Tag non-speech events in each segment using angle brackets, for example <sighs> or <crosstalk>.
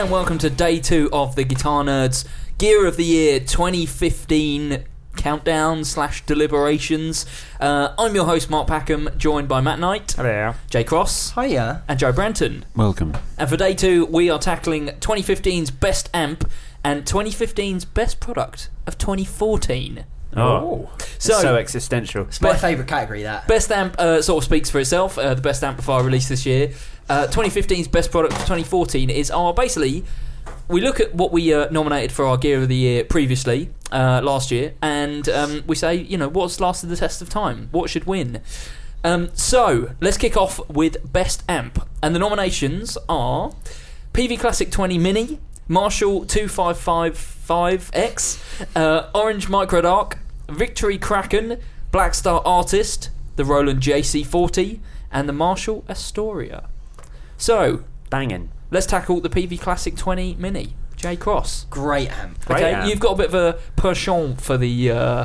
And welcome to day two of the Guitar Nerds Gear of the Year 2015 countdown slash deliberations. Uh, I'm your host Mark Packham, joined by Matt Knight, Hello. Jay Cross, Hiya. and Joe Branton. Welcome. And for day two, we are tackling 2015's best amp and 2015's best product of 2014. Oh, So- so, so existential. It's my favourite category, that. Best amp uh, sort of speaks for itself. Uh, the best amplifier released this year. Uh, 2015's best product of 2014 is our basically. We look at what we uh, nominated for our Gear of the Year previously uh, last year, and um, we say, you know, what's lasted the test of time? What should win? Um, so let's kick off with best amp, and the nominations are Peavey Classic 20 Mini, Marshall 2555X, uh, Orange Micro Dark, Victory Kraken, Blackstar Artist, the Roland JC40, and the Marshall Astoria. So, Banging. let's tackle the Peavey Classic 20 Mini. J Cross. Great amp. Great okay, amp. you've got a bit of a penchant for the uh,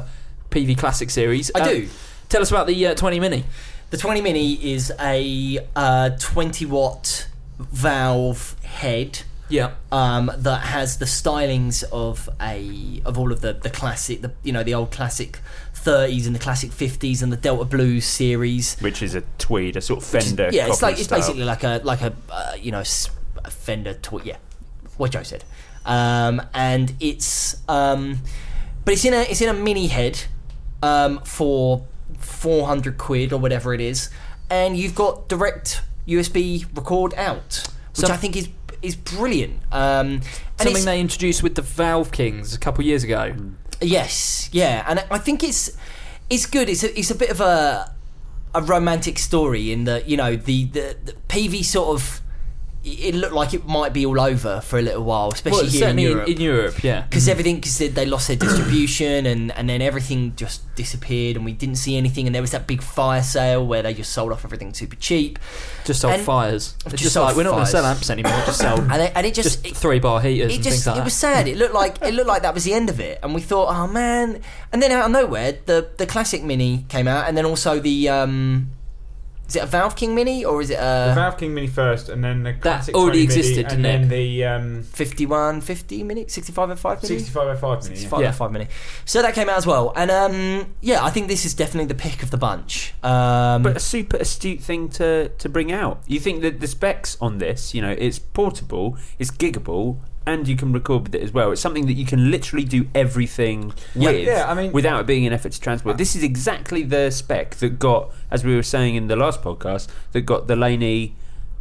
Peavey Classic series. I Uh, do. Tell us about the uh, 20 Mini. The 20 Mini is a uh, 20 watt valve head Yeah. um, that has the stylings of a of all of the the classic, the you know the old classic 30s and the classic 50s and the Delta Blues series. Which is a tweed, a sort of Fender. yeah, it's copper like it's style. basically like a like a uh, you know s- a Fender toy. Yeah, what Joe said. Um, and it's um, but it's in a it's in a mini head um, for 400 quid or whatever it is, and you've got direct USB record out, which Some- I think is is brilliant. Um, Something they introduced with the Valve Kings a couple years ago. Yes, yeah, and I think it's it's good. It's a, it's a bit of a a romantic story in that you know the, the the Peavey sort of it looked like it might be all over for a little while, especially Well, here in Europe. in Europe, yeah. because everything, because they, they lost their distribution and, and then everything just disappeared and we didn't see anything. And there was that big fire sale where they just sold off everything super cheap. Just sold And- fires. It's Just just, sold like we're not going to sell amps anymore. Just sell And it, and it just, just it, three bar heaters it and just things like it was sad. It looked like it looked like that was the end of it, and we thought, oh man. And then out of nowhere, the the classic mini came out, and then also the um, is it a Valve King mini or is it The a Valve King Mini first, and then the classic already 20 mini, existed, and didn't then the um, 5150 mini, 6505 mini? 6505 Mini. Yeah. 6505 mini. So that came out as well, and um, yeah, I think this is definitely the pick of the bunch. Um, But a super astute thing to, to bring out. You think that the specs on this, you know, it's portable, it's giggable, and you can record with it as well. It's something that you can literally do everything with Yeah, I mean- without it being an effort to transport. This is exactly the spec that got, as we were saying in the last podcast, that got the Laney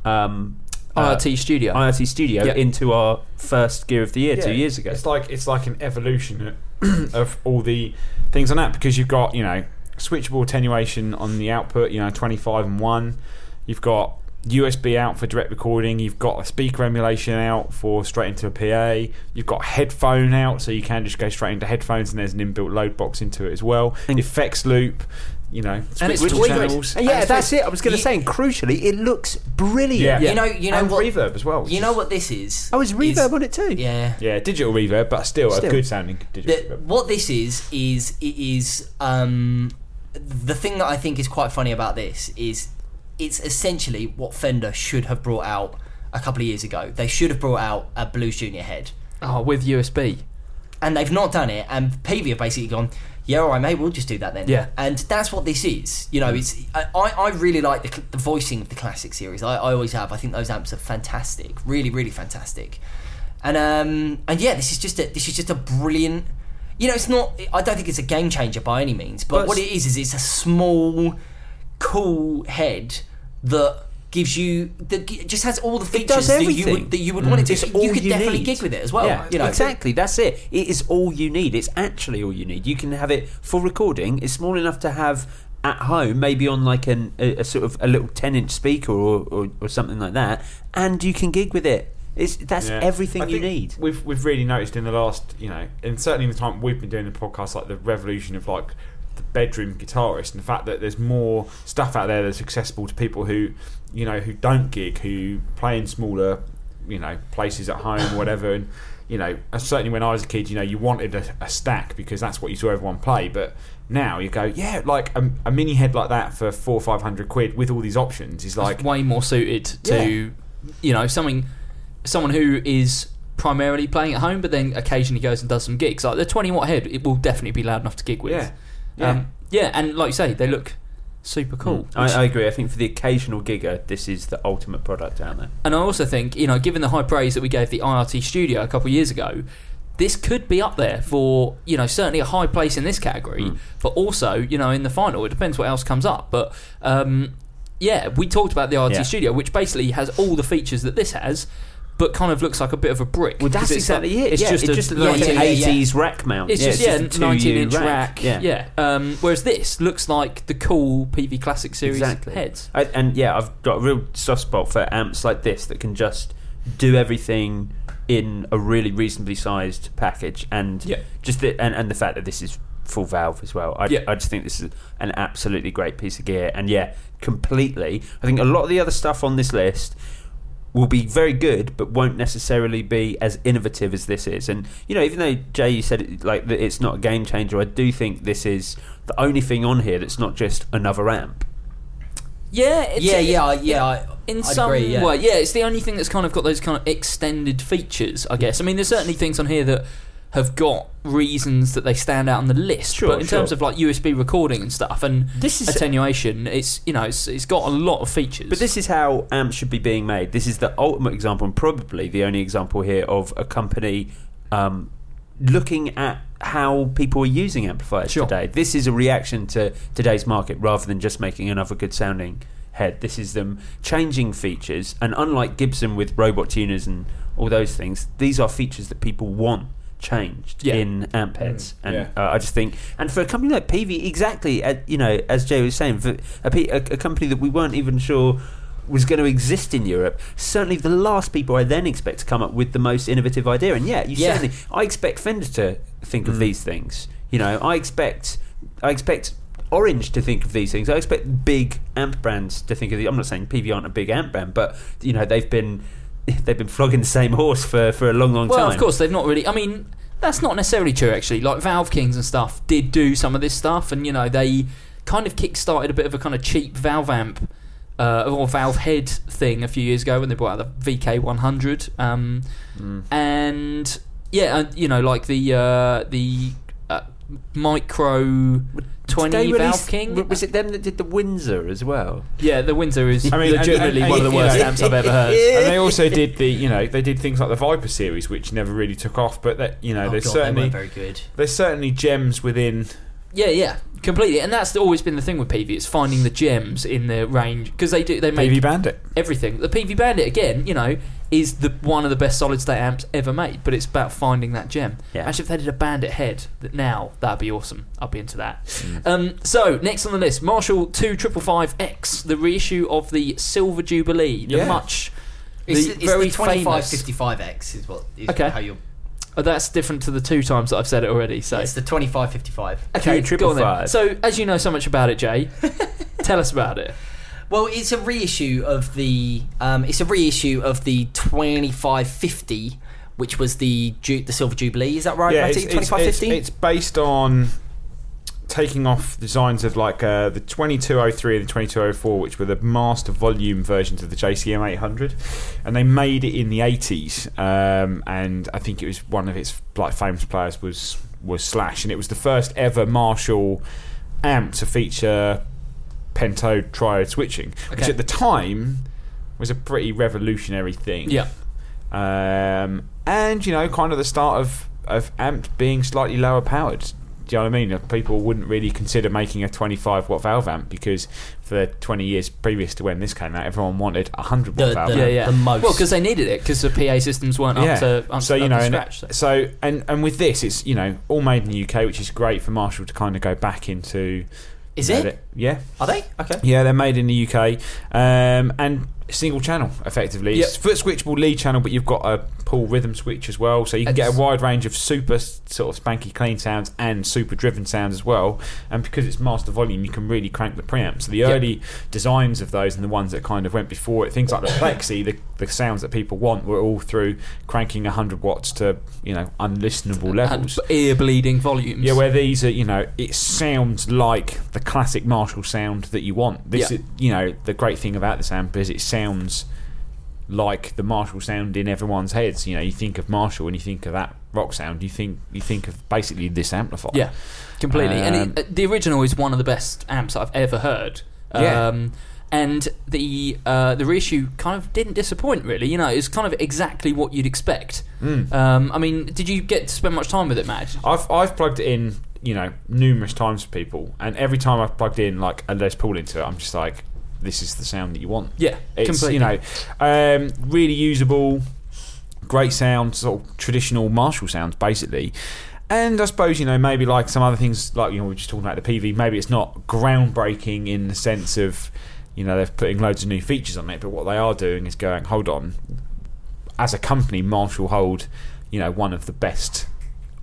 um, uh, IRT Studio. IRT Studio Yeah. into our first Gear of the Year Yeah, two years ago. It's like it's like an evolution <clears throat> of all the things on that because you've got you know switchable attenuation on the output, you know 25 and one. You've got USB out for direct recording. You've got a speaker emulation out for straight into a PA. You've got headphone out, so you can just go straight into headphones, and there's an inbuilt load box into it as well. And Effects loop, you know, And it's switchable tweaked. channels. yeah, And that's it. I was going to say, and crucially, it looks brilliant. Yeah. you know, you know and what? reverb as well. You know what this is? Oh, is reverb Is- on it too? Yeah. Yeah, digital reverb, but still, Still. a good sounding digital The, reverb. what this is is it is um, the thing that I think is quite funny about this is it's essentially what Fender should have brought out a couple of years ago. They should have brought out a Blues Junior head, Oh, with USB. and they've not done it. And Peavey have basically gone, "Yeah, all right, mate, we'll just do that then." Yeah. and that's what this is. You know, it's I, I I really like the, the voicing of the classic series. I, I always have. I think those amps are fantastic, really, really fantastic. And um and yeah, this is just a this is just a brilliant. You know, it's not. I don't think it's a game changer by any means, but But what it is is it's a small, cool head that gives you that just has all the features does that you everything. would that you would want it to. Mm. It's So all you could you definitely need. gig with it as well. Yeah, you know, exactly. That's it. It is all you need. It's actually all you need. You can have it for recording. It's small enough to have at home, maybe on like an, a, a sort of a little ten-inch speaker or, or, or something like that, and you can gig with it. It's that's Yeah. everything I you need. We've we've really noticed in the last, you know, and certainly in the time we've been doing the podcast, like the revolution of like the bedroom guitarist, and the fact that there's more stuff out there that's accessible to people who, you know, who don't gig, who play in smaller, you know, places at home, <coughs> whatever, and. You know, certainly when I was a kid, you know, you wanted a, a stack because that's what you saw everyone play. But now you go, yeah, like a, a mini head like that for four or five hundred quid with all these options is like, It's way more suited to, you know, something, someone who is primarily playing at home, but then occasionally goes and does some gigs. Like the 20 watt head, it will definitely be loud enough to gig with. Yeah. Yeah. Um, yeah, and like you say, they look super cool. I, I agree. I think for the occasional gigger, this is the ultimate product out there. And I also think, you know, given the high praise that we gave the IRT Studio a couple of years ago, this could be up there for, you know, certainly a high place in this category, but also, you know, in the final. It depends what else comes up. But, um, yeah, we talked about the IRT Yeah. Studio, which basically has all the features that this has, but kind of looks like a bit of a brick. Well, that's 'Cause it's exactly like- it. It's yeah, just it's a just a yeah, yeah, yeah, 1980s rack mount. It's yeah, just, yeah, a 19 inch rack. Yeah. Yeah. Um, whereas this looks like the cool Peavey Classic Series Exactly. heads. I, and yeah, I've got a real soft spot for amps like this that can just do everything in a really reasonably sized package, and Yeah. just the, and, and the fact that this is full valve as well. I, Yeah. I just think this is an absolutely great piece of gear, and yeah, completely. I think a lot of the other stuff on this list will be very good, but won't necessarily be as innovative as this is. And you know, even though Jay, you said it, like that it's not a game changer, I do think this is the only thing on here that's not just another amp. Yeah, it's, yeah, yeah, I- yeah. I, in I'd some agree, yeah. way, yeah, it's the only thing that's kind of got those kind of extended features, I guess. I mean, there's certainly things on here that have got reasons that they stand out on the list, Sure, but in terms of like USB recording and stuff and This is attenuation, it's you know, it's, it's got a lot of features. But this is how amps should be being made. This is the ultimate example, and probably the only example here of a company um, looking at how people are using amplifiers Sure. today. This is a reaction to today's market rather than just making another good sounding head. This is them changing features, and unlike Gibson with robot tuners and all those things, these are features that people want changed Yeah. in amp heads and yeah. uh, I just think and for a company like Peavey exactly uh, you know as Jay was saying for a, P- a, a company that we weren't even sure was going to exist in Europe certainly the last people I then expect to come up with the most innovative idea and yeah you Yeah. certainly I expect Fender to think of these things you know I expect I expect Orange to think of these things. I expect big amp brands to think of these. I'm not saying Peavey aren't a big amp brand, but you know they've been <laughs> they've been flogging the same horse for, for a long, long well, time. Well, of course, they've not really. I mean, that's not necessarily true. Actually, like Valve Kings and stuff did do some of this stuff, and you know they kind of kick-started a bit of a kind of cheap Valve amp. Uh, or Valve Head thing a few years ago when they brought out the VK100, um, Mm. and yeah, uh, you know, like the uh, the micro twenty Did Valve release- King. Was it them that did the Windsor as well? Yeah, the Windsor is I mean, and- legitimately and- one of the worst know- amps I've ever heard. <laughs> and they also did the you know they did things like the Vypyr series, which never really took off. But that you know oh there's God, they certainly weren't very good. there's certainly gems within. Yeah, yeah, completely. And that's always been the thing with Peavey. It's finding the gems in the range because they do they make Peavey Bandit. everything. The Peavey Bandit again, you know, is the one of the best solid state amps ever made. But it's about finding that gem. Yeah. Actually, if they did a Bandit head, that now that'd be awesome. I'd be into that. Um, so next on the list, Marshall Two Triple Five X, the reissue of the Silver Jubilee, the Yeah. much. The it's very the famous. 2555X is what is Okay. how you Oh, that's different to the two times that I've said it already. So It's the 2555. okay, Two go on then. 555. So as you know so much about it, Jay, <laughs> tell us about it. Well, it's a reissue of the um, it's a reissue of the 2550, which was the Ju- the Silver Jubilee. Is that right, yeah, Matty? it's, it's, it's, 2550. it's based on taking off designs of like uh, the 2203 and the 2204, which were the master volume versions of the JCM 800, and they made it in the 80s. Um, and I think it was one of its like famous players was was Slash, and it was the first ever Marshall amp to feature pentode triode switching, which at the time was a pretty revolutionary thing. Yeah. Um, and you know, kind of the start of of amp being slightly lower powered. Do you know what I mean? People wouldn't really consider making a 25 watt valve amp because for the 20 years previous to when this came out, everyone wanted a 100 watt The- valve the- Yeah, yeah. the most. Well, because they needed it because the PA systems weren't up to up, so you up know, to scratch. so- so and and with this, it's you know all made in the UK, which is great for Marshall to kind of go back into. Is you know, it? the- yeah, Are they? Okay. yeah, they're made in the UK, um, and single channel effectively. Yep. It's foot switchable lead channel, but you've got a pull rhythm switch as well, so you can get a wide range of super sort of spanky clean sounds and super driven sounds as well. And because it's master volume, you can really crank the preamp. So the Yep. early designs of those and the ones that kind of went before it, things like the <coughs> Plexi, the, the sounds that people want were all through cranking 100 watts to you know unlistenable levels. ear bleeding volumes. Yeah, where these are, you know, it sounds like the classic Marshall sound that you want. This, Yeah. is, you know, the great thing about this amp is it sounds like the Marshall sound in everyone's heads. You know, you think of Marshall and you think of that rock sound. You think you think of basically this amplifier. Yeah, completely. and Um, it, uh, the original is one of the best amps I've ever heard. Yeah. Um, and the uh, the reissue kind of didn't disappoint, really. You know, it's kind of exactly what you'd expect. Mm. Um, I mean, did you get to spend much time with it, Matt? I've I've plugged it in, you know, numerous times for people, and every time I've plugged in like a Les Paul into it, I'm just like, this is the sound that you want. Yeah, It's completely. you know, um, really usable, great sound, sort of traditional Marshall sounds, basically. And I suppose you know maybe like some other things, like you know we are just talking about the Peavey. Maybe it's not groundbreaking in the sense of you know they're putting loads of new features on it, but what they are doing is going, hold on, as a company, Marshall hold you know one of the best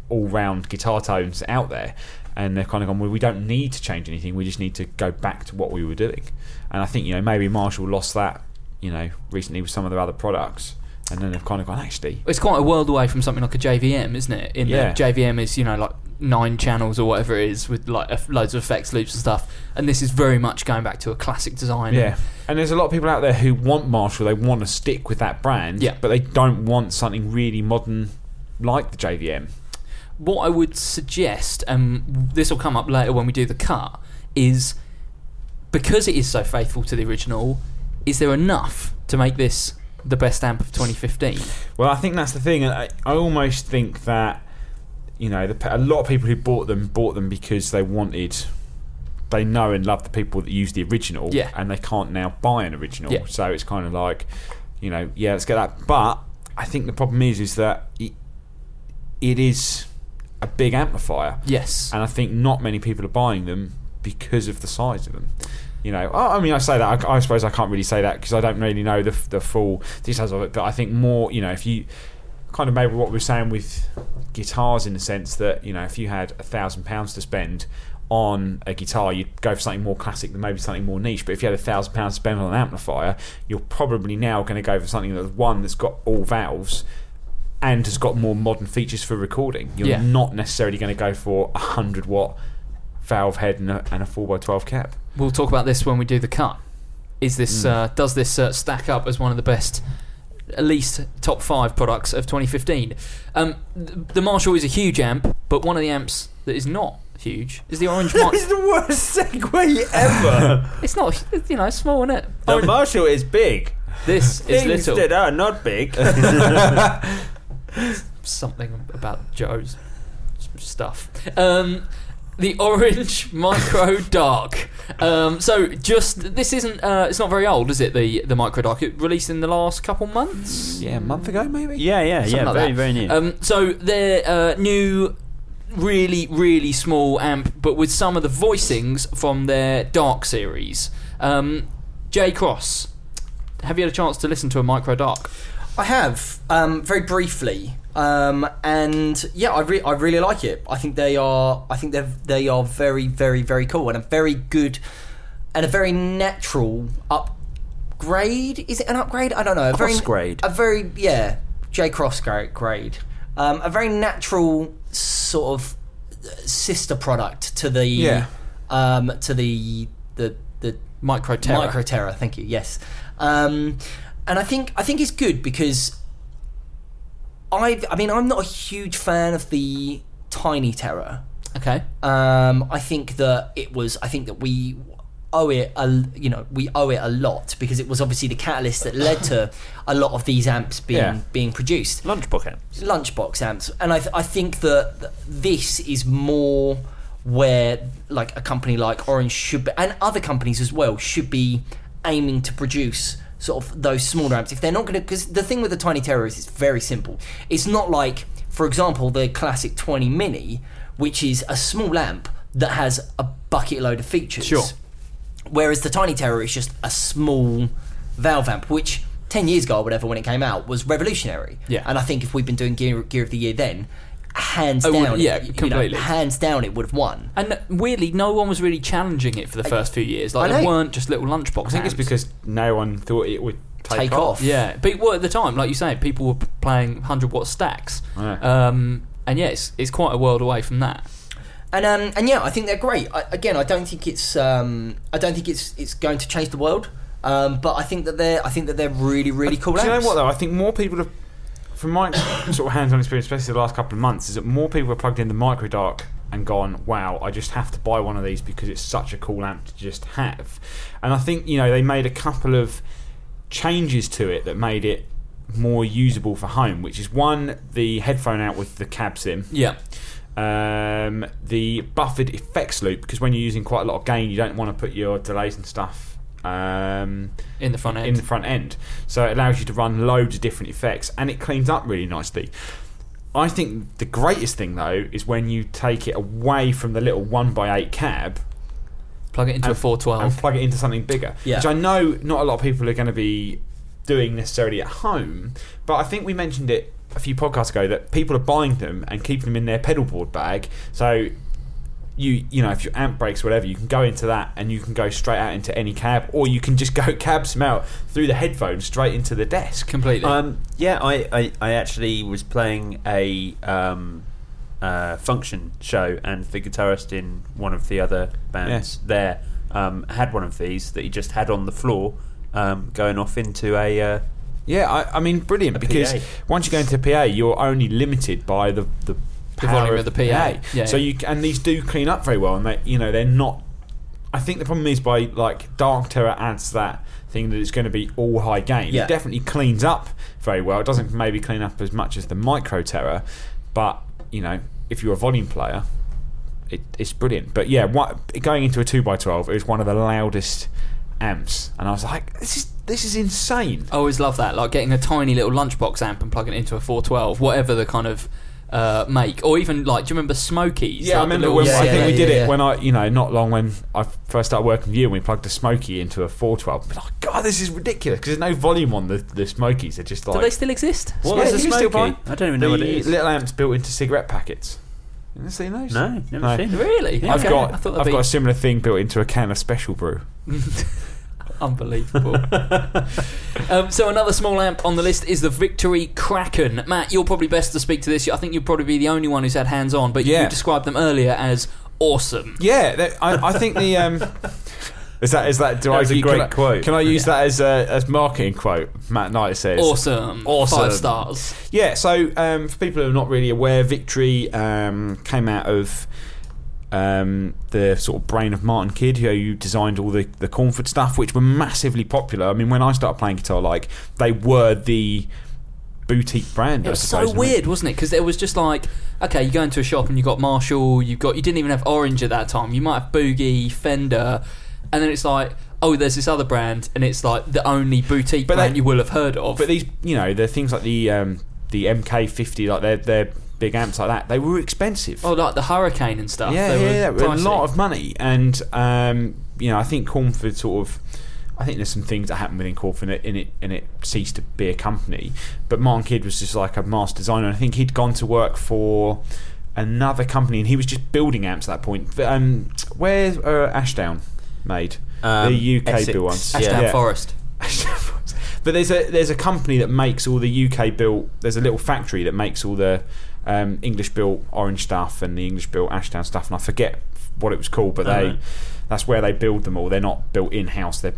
all-round guitar tones out there. And they're kind of gone. Well, we don't need to change anything. We just need to go back to what we were doing. And I think you know maybe Marshall lost that you know recently with some of their other products, and then they've kind of gone actually. It's quite a world away from something like a JVM, isn't it? In Yeah. that JVM is you know like nine channels or whatever it is with like loads of effects loops and stuff, and this is very much going back to a classic design. Yeah, and there's a lot of people out there who want Marshall. They want to stick with that brand, Yeah. but they don't want something really modern like the JVM. what I would suggest, and this will come up later when we do the cut, is because it is so faithful to the original, is there enough to make this the best amp of 2015? Well, I think that's the thing. and I, I almost think that you know the, a lot of people who bought them bought them because they wanted. They know and love the people that use the original, Yeah. and they can't now buy an original. Yeah. So it's kind of like, you know, yeah, let's get that. But I think the problem is, is that it, it is a big amplifier, Yes. and I think not many people are buying them because of the size of them. You know, I mean, I say that. I, I suppose I can't really say that because I don't really know the the full details of it. But I think more, you know, if you kind of maybe what we're saying with guitars in the sense that you know, if you had a thousand pounds to spend on a guitar, you'd go for something more classic than maybe something more niche. But if you had a thousand pounds to spend on an amplifier, you're probably now going to go for something that's one that's got all valves and has got more modern features for recording. You're Yeah. not necessarily going to go for a hundred watt valve head and a, and a four x twelve cap. We'll talk about this when we do the cut. Is this uh, does this uh, stack up as one of the best, at least top five products of 2015? Um, th- the Marshall is a huge amp, but one of the amps that is not huge is the Orange <laughs> Mark. It's the worst segue ever. <laughs> it's not, it's, you know, it's small, isn't it? the Marshall is big. This is Things little. that are not big. <laughs> something about Joe's stuff. Um, the Orange <laughs> Micro Dark. Um, so just this isn't. Uh, it's not very old, is it? The the Micro Dark. It released in the last couple months. Yeah, a month ago maybe. yeah, yeah, Something yeah. like very, that. very new. Um, so their uh, new, really, really small amp, but with some of the voicings from their Dark series. Um, J Cross, have you had a chance to listen to a Micro Dark? I have um, very briefly, um, and yeah, I, re- I really like it. I think they are. I think they're they are very, very, very cool and a very good and a very natural upgrade. Is it an upgrade? I don't know. A very Crossgrade. A very yeah, J Cross grade. grade. Um, a very natural sort of sister product to the Yeah. um, to the the the Micro Terror. Micro Terror. Thank you. Yes, um, and I think I think it's good because I I mean I'm not a huge fan of the Tiny Terror. Okay. Um, I think that it was. I think that we owe it. A, you know, we owe it a lot because it was obviously the catalyst that led to a lot of these amps being Yeah. being produced. Lunchbox amps. Lunchbox amps, and I th- I think that this is more where like a company like Orange should be, and other companies as well should be aiming to produce sort of those smaller amps. If they're not going to, because the thing with the Tiny Terror is it's very simple. It's not like, for example, the classic 20 Mini, which is a small amp that has a bucket load of features. Sure. Whereas the Tiny Terror is just a small valve amp, which 10 years ago or whatever when it came out was revolutionary. Yeah. And I think if we'd been doing Gear, Gear of the Year then, hands Oh, down, yeah, you know, completely. hands down, it would have won. And weirdly, no one was really challenging it for the first few years. Like, I there know. weren't just little lunchbox I think it's because no one thought it would take, Take off. Yeah, but well, at the time, like you say, people were playing 100 watt stacks. Yeah. Um, and yes, it's quite a world away from that. And um, and yeah, I think they're great. I, again, I don't think it's um, I don't think it's it's going to change the world. Um, but I think that they're I think that they're really really cool. Do you know what though? I think more people have, from my <coughs> sort of hands-on experience, especially the last couple of months, is that more people have plugged in the micro dark and gone, "Wow, I just have to buy one of these because it's such a cool amp to just have." And I think you know they made a couple of changes to it that made it more usable for home, which is one the headphone out with the cab sim. Yeah. um, the buffered effects loop because when you're using quite a lot of gain, you don't want to put your delays and stuff um, In the front end. in the front end. So it allows you to run loads of different effects and it cleans up really nicely. I think the greatest thing though is when you take it away from the little one x eight cab Plug it into a four twelve, and 412. plug it into something bigger. Yeah. Which I know not a lot of people are going to be doing necessarily at home, but I think we mentioned it a few podcasts ago that people are buying them and keeping them in their pedal board bag. So you you know if your amp breaks or whatever, you can go into that and you can go straight out into any cab, or you can just <laughs> go cab sim through the headphones straight into the desk. Completely. Um, yeah, I, I, I actually was playing a um, uh, function show, and the guitarist in one of the other bands there um, had one of these that he just had on the floor, um, going off into a. Uh, Yeah, I, I mean, brilliant because PA. once you go into PA, you're only limited by the the, The power volume of the PA. Yeah, so you and these do clean up very well, and they you know they're not. I think the problem is by like Dark Terror adds that thing that it's going to be all high gain. Yeah. It definitely cleans up very well. It doesn't maybe clean up as much as the Micro Terror, but you know if you're a volume player, it, it's brilliant. But yeah, what, going into a two x twelve, it was one of the loudest amps, and I was like, this is this is insane. I always love that, like getting a tiny little lunchbox amp and plugging it into a 412, whatever the kind of uh, make, or even like, do you remember Smokies? Yeah, I Like the remember when Yeah, I yeah, think we yeah, did yeah, it when I, you know, not long when I first started working with you, and we plugged a Smoky into a 412. But like, God, this is ridiculous because there's no volume on the the Smokies. They're just like Do they still exist? what Yeah, was you a smoky? I don't even know what it the is. Little amps built into cigarette packets. You ever seen those? No, never No. seen it. Really? I've Okay, got I thought I've that'd got a similar thing built into a can of Special Brew. <laughs> unbelievable. <laughs> um, so another small amp on the list is the Victory Kraken. Matt, you're probably best to speak to this. I think you'll probably be the only one who's had hands on, but Yeah. you described them earlier as awesome. Yeah, I, I think the um, is that is that do That I was a can great I- quote. Can I use that as a as marketing quote? Matt Knight says Awesome. Awesome. Five stars. Yeah, so um, for people who are not really aware, Victory um, came out of um, the sort of brain of Martin Kidd, who designed all the, the Cornford stuff, which were massively popular. I mean, when I started playing guitar, like they were the boutique brand. It was suppose. so weird, wasn't it? Because it was just like, okay, you go into a shop and you got Marshall, you got you didn't even have Orange at that time. You might have Boogie, Fender, and then it's like, oh, there's this other brand, and it's like the only boutique But brand they- you will have heard of. But these, you know, the things like the um, the MK50, like they're they're big amps like that. They were expensive. oh, like the Hurricane and stuff. Yeah, they yeah, were yeah, a lot of money, and um, you know, I think Cornford sort of. I think there's some things that happened within Cornford and it, and it and it ceased to be a company. But Martin Kidd was just like a master designer. I think he'd gone to work for another company, and he was just building amps at that point. Um, where's uh, Ashdown made Um, the UK Essex. built ones? Ashdown Yeah. <laughs> Forest. But there's a there's a company that makes all the UK built. There's a little factory that makes all the um, English built orange stuff and the English built Ashdown stuff, and I forget what it was called, but they Uh-huh. that's where they build them all. They're not built in house. They're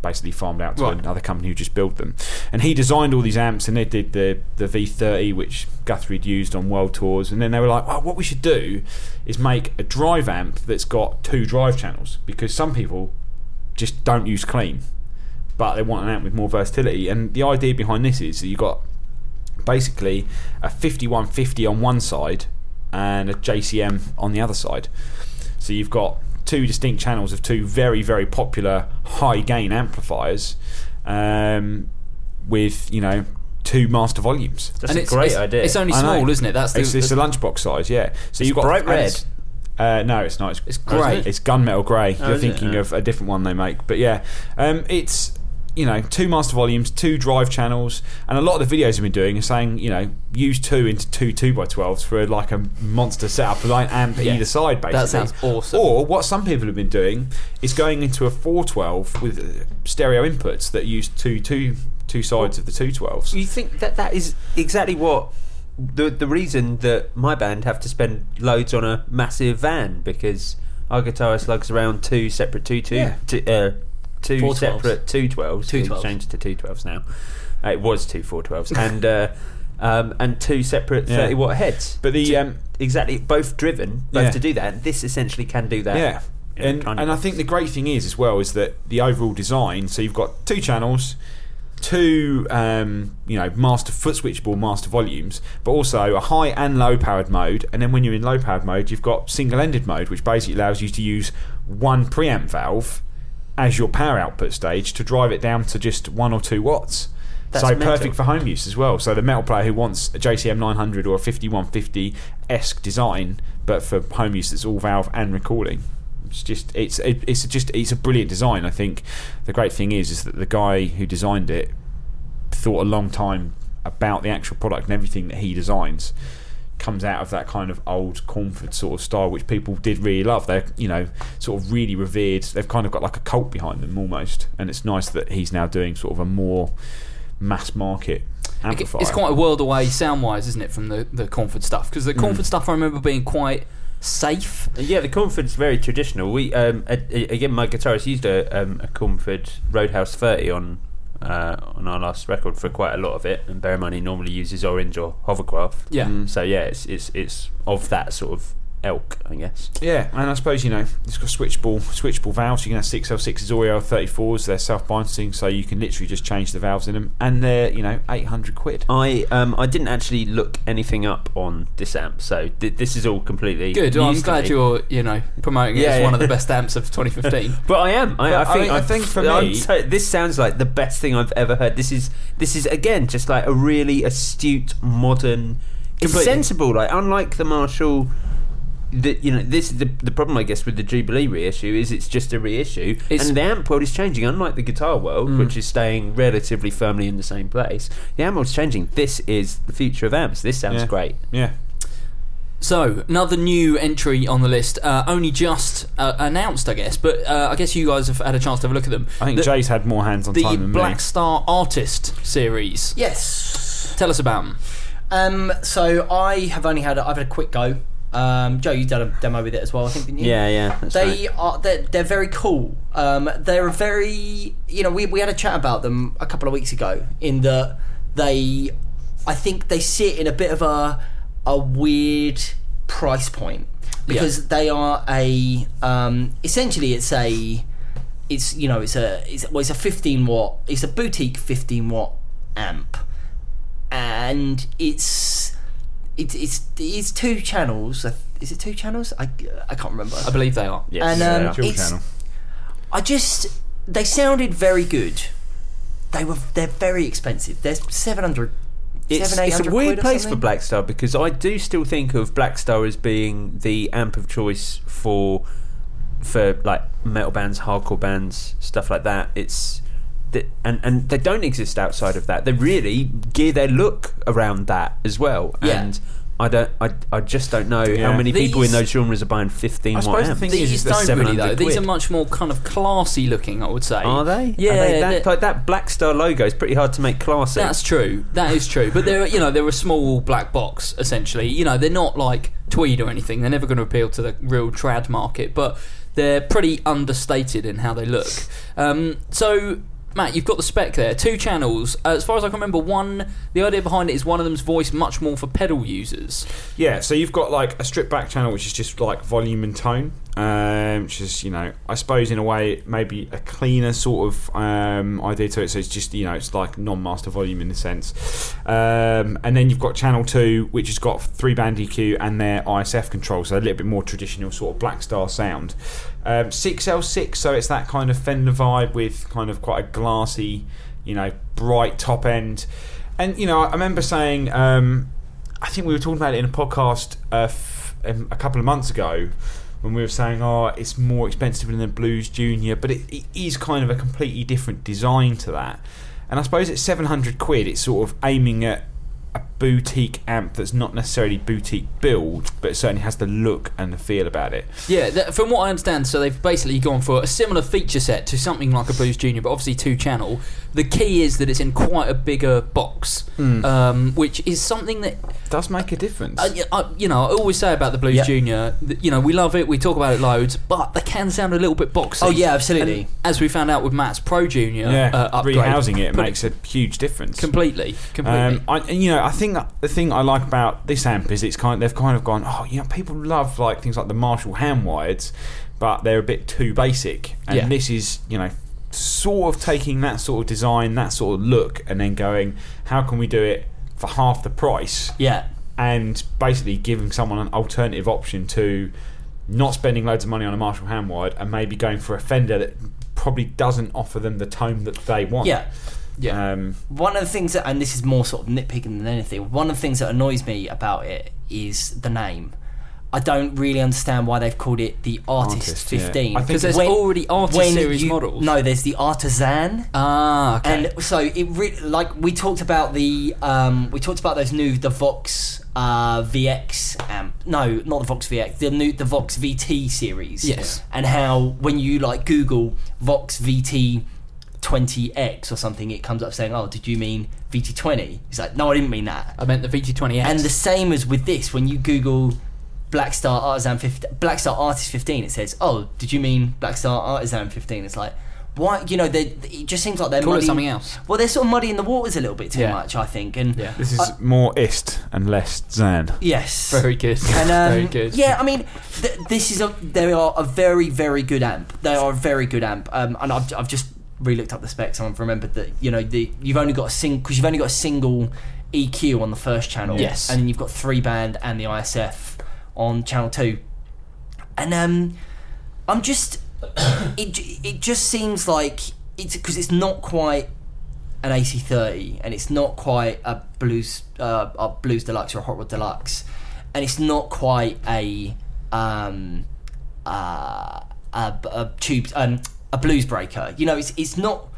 basically farmed out to Right. another company who just built them. And he designed all these amps, and they did the the V30, which Guthrie'd used on world tours. And then they were like, "Well, what we should do is make a drive amp that's got two drive channels because some people just don't use clean, but they want an amp with more versatility." And the idea behind this is that you got basically a 5150 on one side and a JCM on the other side. So you've got two distinct channels of two very, very popular high gain amplifiers um, with, you know, two master volumes. That's and a it's, great it's, idea. It's only small, isn't it? That's the, It's, it's the- a lunchbox size, yeah. So you've got bright red. Uh, no, it's not. It's, It's grey. It's gunmetal grey. Oh, You're is it? thinking Oh. of a different one they make, but yeah, um, it's you know two master volumes, two drive channels, and a lot of the videos I've been doing are saying you know use two into two two by twelves for like a monster setup, like amp Yeah. either side, basically. That sounds awesome. Or what some people have been doing is going into a 412 with uh, stereo inputs that use two two two sides of the 212s. You think that that is exactly what the the reason that my band have to spend loads on a massive van because our guitarist lugs around two separate two two Yeah. two, uh, two 412s. separate two twelves. 212s. changed to two twelves now. Uh, it was two four twelves and uh, um, and two separate Yeah. thirty watt heads. But the To- um, exactly both driven both Yeah. to do that. And this essentially can do that. Yeah. And, and I think the great thing is as well is that the overall design. So you've got two channels, two um, you know master foot switchable master volumes, but also a high and low powered mode. And then when you're in low powered mode, you've got single ended mode, which basically allows you to use one preamp valve as your power output stage to drive it down to just one or two watts. That's so mental. perfect for home use as well. So the metal player who wants a JCM 900 or a 5150 esque design, but for home use, it's all valve and recording. It's just it's it, it's just it's a brilliant design. I think the great thing is is that the guy who designed it thought a long time about the actual product and everything that he designs comes out of that kind of old Cornford sort of style, which people did really love. They're you know sort of really revered. They've kind of got like a cult behind them almost, and it's nice that he's now doing sort of a more mass market amplifier. It's quite a world away sound wise, isn't it, from the, the Cornford stuff? Because the Mm. Cornford stuff I remember being quite safe. Yeah, the Cornford's very traditional. We um, a, a- again, my guitarist used a, um, a Cornford Roadhouse 30 on uh, on our last record for quite a lot of it. And bear in mind, he normally uses orange or hovercraft. Yeah. Mm. So yeah, it's it's it's of that sort of elk, I guess. Yeah, and I suppose you know it's got switchable switchable valves. You can have six L sixes or L thirty fours. They're self biasing, so you can literally just change the valves in them, and they're you know eight hundred quid. I um I didn't actually look anything up on this amp, so th- this is all completely Good. Well, I'm glad you're, you know, promoting it Yeah, as yeah. one of the best amps of 2015. <laughs> But I am. I, I But I think. mean, I think for me- so- this sounds like the best thing I've ever heard. This is this is again just like a really astute, modern. It's sensible. Like unlike the Marshall. The, you know this the, the problem I guess with the Jubilee reissue is it's just a reissue It's- and the amp world is changing unlike the guitar world Mm. which is staying relatively firmly in the same place the amp world's changing this is the future of amps this sounds Yeah. great Yeah, So, another new entry on the list, uh, only just uh, announced, I guess, but uh, I guess you guys have had a chance to have a look at them. I think the, Jay's had more hands on the time than Black me. Star Artist series. Yes. Tell us about them. Um, so I have only had a, I've had a quick go. Um, Joe, you've done a demo with it as well, I think, didn't you? yeah yeah They right. are they're, they're very cool. Um, they're a very you know we, we had a chat about them a couple of weeks ago in that they I think they sit in a bit of a a weird price point because they are a um, essentially it's a it's you know it's a it's, well, it's a 15 watt it's a boutique 15 watt amp and it's it's it's it's two channels is it two channels I, I can't remember I believe they are. Yes. and Yeah, um, yeah. Dual it's, channel. I just they sounded very good. They were they're very expensive. They're seven hundred. It's, it's a weird place for something. Blackstar because I do still think of Blackstar as being the amp of choice for for like metal bands, hardcore bands, stuff like that. It's th- and and they don't exist outside of that. They really gear their look around that as well. Yeah. And I don't. I, I just don't know Yeah. how many people in those genres are buying 15 I suppose the thing is, These is that don't really though. 700 These are much more kind of classy looking, I would say. Are they? Yeah, Are they that, like that Blackstar logo is pretty hard to make classy. That's true. That is true. But they're you know they're a small black box essentially. You know they're not like tweed or anything. They're never going to appeal to the real trad market, but they're pretty understated in how they look. Um, so. Matt, you've got the spec there. Two channels. Uh, as far as I can remember, one. The idea behind it is one of them's voiced much more for pedal users. Yeah, so you've got like a stripped back channel, which is just like volume and tone, um, which is you know I suppose in a way maybe a cleaner sort of um, idea to it. So it's just you know it's like non-master volume in a sense, um, and then you've got channel two, which has got three band EQ and their ISF control, so a little bit more traditional sort of Blackstar sound. Um, 6L6, so it's that kind of Fender vibe with kind of quite a glassy, you know, bright top end. And you know, I remember saying. Um, I think we were talking about it in a podcast uh, um, a couple of months ago when we were saying, "Oh, it's more expensive than the Blues Junior," but it, it is kind of a completely different design to that. And I suppose seven hundred quid, it's sort of aiming at boutique amp that's not necessarily boutique build, but it certainly has the look and the feel about it. Yeah, th- from what I understand, so they've basically gone for a similar feature set to something like a Blues Junior, but obviously two channel. The key is that it's in quite a bigger box, um, which is something that does make a difference. Uh, y- I, you know, I always say about the Blues Yeah. Junior, that, you know, we love it, we talk about it loads, but they can sound a little bit boxy. Oh, yeah, absolutely. And as we found out with Matt's Pro Junior yeah, uh, upgrade, rehousing it put makes a huge difference. completely, completely. Um, I, you know, I think the thing I like about this amp is it's kind. They've kind of gone. Oh, you know, people love like things like the Marshall hand wireds, but they're a bit too basic. And Yeah. this is, you know, sort of taking that sort of design, that sort of look, and then going, how can we do it for half the price? Yeah. And basically giving someone an alternative option to not spending loads of money on a Marshall hand wired and maybe going for a Fender that probably doesn't offer them the tone that they want. Yeah. Yeah. Um, One of the things that, and this is more sort of nitpicking than anything, one of the things that annoys me about it is the name. I don't really understand why they've called it the Artist, Artist, yeah. 15. I think Because there's when- already Artist when series you- models. No, there's the Artisan. ah, okay. And so it re- like we talked about the um, we talked about those new the Vox uh, VX amp. No, not the Vox VX. The new the Vox VT series. Yes. And how when you like Google Vox VT 20X or something, it comes up saying, "Oh, did you mean VT20?" It's like, "No, I didn't mean that." I meant the VT20X. And the same as with this, when you Google Blackstar Artisan 15, Blackstar Artist 15, it says, "Oh, did you mean Blackstar Artisan 15?" It's like, why? You know, they, it just seems like they're Call it something else. Well, they're sort of muddying the waters a little bit too Yeah. much, I think. And Yeah. this is Uh, more ist and less Zan. yes, very good. <laughs> And, um, very good. Yeah, I mean, th- this is a they are a very very good amp. They are a very good amp. Um, and I've, I've just re-looked up the specs and I've remembered that you know the you've only got a sing because you've only got a single EQ on the first channel. Yes. and then you've got three band and the ISF on channel two. And um, I'm just <coughs> it it just seems like it's because it's not quite an AC30 and it's not quite a blues uh, a blues deluxe or a hot rod deluxe and it's not quite a um uh a, a tube um a blues breaker you know it's it's not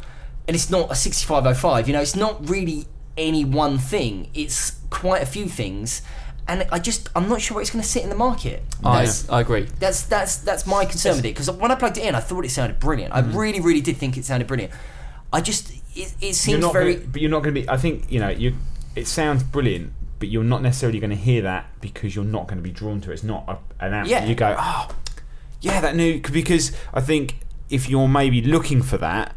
and it's not a 6505 you know it's not really any one thing it's quite a few things and I just I'm not sure where it's going to sit in the market I, That's- I agree. that's that's that's my concern with it because when I plugged it in, I thought it sounded brilliant. I mm-hmm. really, really did think it sounded brilliant. I just it, it seems not very gonna, but you're not going to be. I think you know you. It sounds brilliant, but you're not necessarily going to hear that because you're not going to be drawn to it. It's not a, an amp. Yeah. You go, oh, yeah, that new because I think if you're maybe looking for that,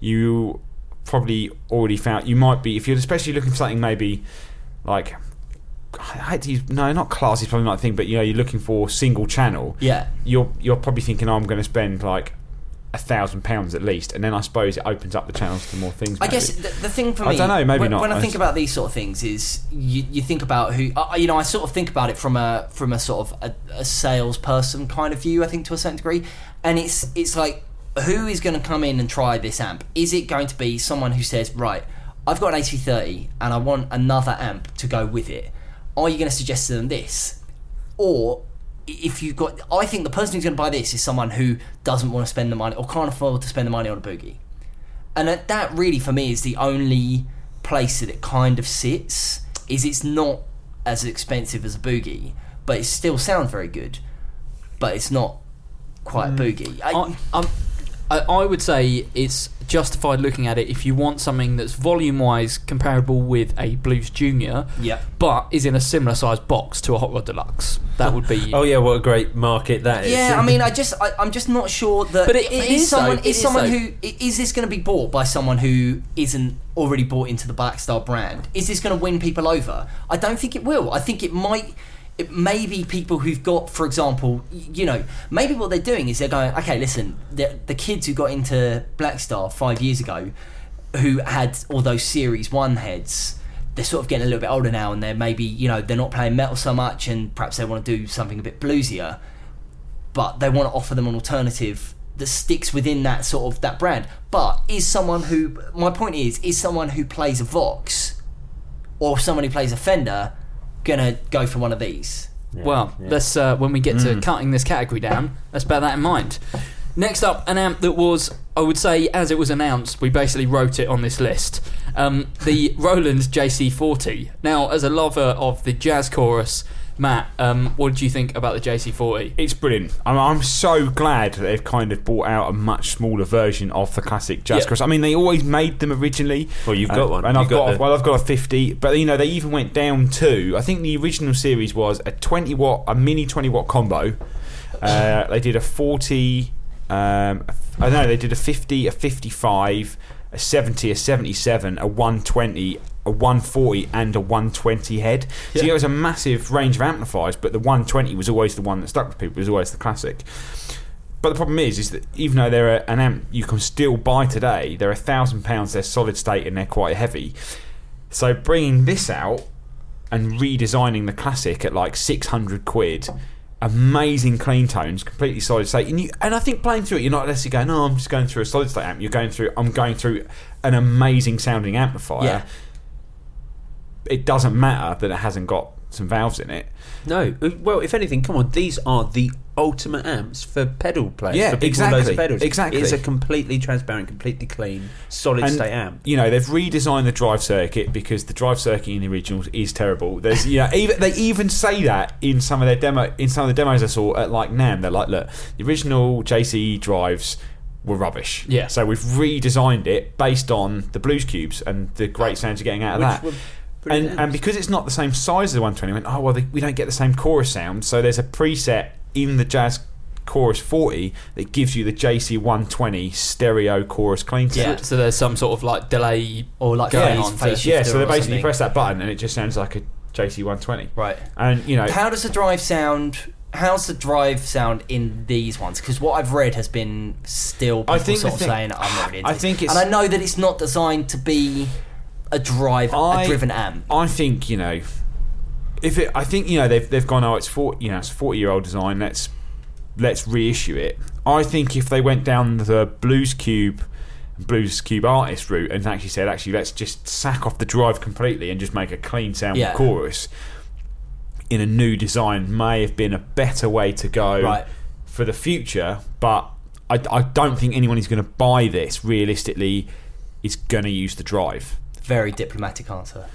you probably already found. You might be if you're especially looking for something maybe like. I hate to use no, not class is probably not a thing, but you know you're looking for single channel. yeah. You're you're probably thinking, oh, I'm going to spend like a thousand pounds at least, and then I suppose it opens up the channels to more things. I guess the, the thing for me, I dunno, maybe when, not. When I think about these sort of things, is you, you think about who uh, you know. I sort of think about it from a from a sort of a, a salesperson kind of view. I think to a certain degree, and it's it's like who is going to come in and try this amp? Is it going to be someone who says, right, I've got an AC30 and I want another amp to go with it? Are you going to suggest to them this, or if you've got, I think the person who's going to buy this is someone who doesn't want to spend the money or can't afford to spend the money on a boogie and that, that really for me is the only place that it kind of sits is it's not as expensive as a boogie, but it still sounds very good. But it's not quite a mm. boogie. I, I, I'm- I, I would say it's justified looking at it if you want something that's volume wise comparable with a Blues Junior, yeah. but is in a similar sized box to a Hot Rod Deluxe. That would be. <laughs> Oh yeah, what a great market that is. Yeah, I mean, I just, I, I'm just not sure that. But it- it is someone. though, it is is someone though. who this going to be bought by someone who isn't already bought into the Blackstar brand? Is this going to win people over? I don't think it will. I think it might. It may be people who've got, for example, you know, maybe what they're doing is they're going, okay, listen, the, the kids who got into Blackstar five years ago, who had all those Series One heads, they're sort of getting a little bit older now, and they're maybe, you know, they're not playing metal so much, and perhaps they want to do something a bit bluesier but they want to offer them an alternative that sticks within that sort of that brand. But is someone who my point is is someone who plays a Vox or someone who plays a Fender gonna go for one of these? Well, let's uh, when we get to Mm. cutting this category down, let's bear that in mind. Next up, an amp that was, I would say, as it was announced, we basically wrote it on this list. Um, the Roland JC40. Now, as a lover of the jazz chorus, Matt, um, what did you think about the JC40? It's brilliant. I'm, I'm so glad that they've kind of brought out a much smaller version of the classic jazz Yeah. chorus. I mean, they always made them originally. Well, you've got Uh, one. and You've I've got got, the- well, I've got a 50. But you know, they even went down to. I think the original series was a 20 watt, a mini 20 watt combo. Uh, <laughs> they did a 40. Um, I don't know. They did a 50, a 55, a 70, a 77, a 120, a 140, and a 120 head. So Yeah. it was a massive range of amplifiers, but the 120 was always the one that stuck with people. It was always the classic. But the problem is, is that even though they're an amp you can still buy today, they're a thousand pounds. They're solid state and they're quite heavy. So bringing this out and redesigning the classic at like six hundred quid, amazing clean tones, completely solid state, and you and I think playing through it, you're not necessarily going, "No, I'm just going through a solid state amp." You're going through, I'm going through an amazing sounding amplifier. Yeah. It doesn't matter that it hasn't got some valves in it. No, uh, well, if anything, come on, these are the ultimate amps for pedal players. Yeah, for people with loads exactly, of pedals. exactly. It's a completely transparent, completely clean, solid And, state amp. You know, they've redesigned the drive circuit because the drive circuit in the originals is terrible. There's, you know, <laughs> even they even say that in some of their demo, in some of the demos I saw at like NAMM. They're like, look, the original JCE drives were rubbish. Yeah. So we've redesigned it based on the Blues Cubes and the great sounds you're getting out of Which that. Were And, brilliant and because it's not the same size as the 120, we went, oh well, they, we don't get the same chorus sound. So there's a preset in the Jazz Chorus 40 that gives you the JC 120 stereo chorus clean sound. So, so there's some sort of like delay Or like going phase- on. phase. Yeah, so they basically something. press that button and it just sounds like a JC 120. Right. And you know, How does the drive sound? How's the drive sound in these ones? Because what I've read has been still people I think the sort of thing- saying I'm not really into I think it's- and I know that it's not designed to be a drive, I- a driven amp. I think you know, if it, I think you know they've they've gone oh it's four you know it's a forty year old design let's let's reissue it. I think if they went down the Blues Cube. Blues Cube artist route and actually said, actually, let's just sack off the drive completely and just make a clean sound Yeah. chorus in a new design may have been a better way to go Right. for the future. But I, I don't think anyone who's going to buy this realistically is going to use the drive. Very diplomatic answer.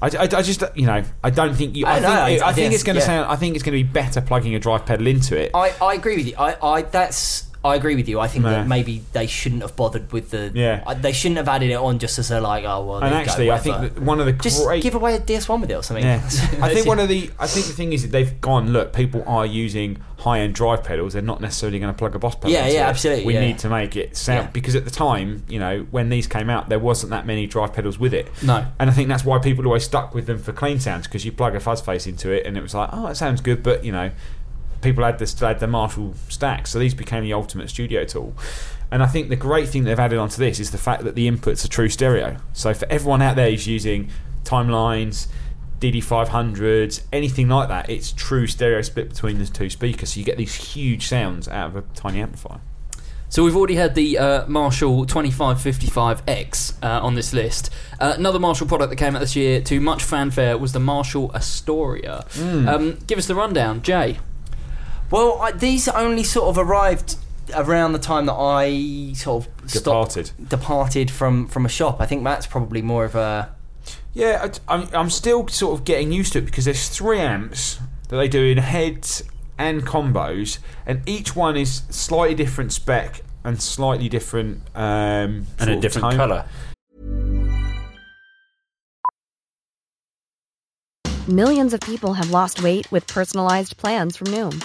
I, I, I just you know I don't think you. I, I think, know, I, I think it's going to yeah. sound. I think it's going to be better plugging a drive pedal into it. I, I agree with you. I, I that's I agree with you. I think that maybe they shouldn't have bothered with the. Yeah. I- they shouldn't have added it on just as they're like, oh well. and you go, actually, I think whatever. that one of the just great give away a DS1 with it or something. Yeah, <laughs> I think one of the I think the thing is that they've gone. Look, people are using high end drive pedals. They're not necessarily going to plug a boss pedal. Yeah, into yeah, it. absolutely, We yeah. need to make it sound Yeah. because at the time, you know, when these came out, there wasn't that many drive pedals with it. No. and I think that's why people always stuck with them for clean sounds because you plug a fuzz face into it and it was like, oh, it sounds good, but you know, people had this had the Marshall stacks, so these became the ultimate studio tool. And I think the great thing they've added onto this is the fact that the inputs are true stereo. So for everyone out there who's using timelines, DD500s, anything like that, it's true stereo split between the two speakers. So you get these huge sounds out of a tiny amplifier. So we've already had the uh, Marshall 2555X uh, on this list. Uh, another Marshall product that came out this year to much fanfare was the Marshall Astoria. Hmm. Um, give us the rundown, Jay. Well, I, these only sort of arrived around the time that I sort of stopped, Departed. departed from from a shop. I think Matt's probably more of a Yeah, I, I'm, I'm still sort of getting used to it because there's three amps that they do in heads and combos, and each one is slightly different spec and slightly different um, and a different colour. Millions of people have lost weight with personalized plans from Noom,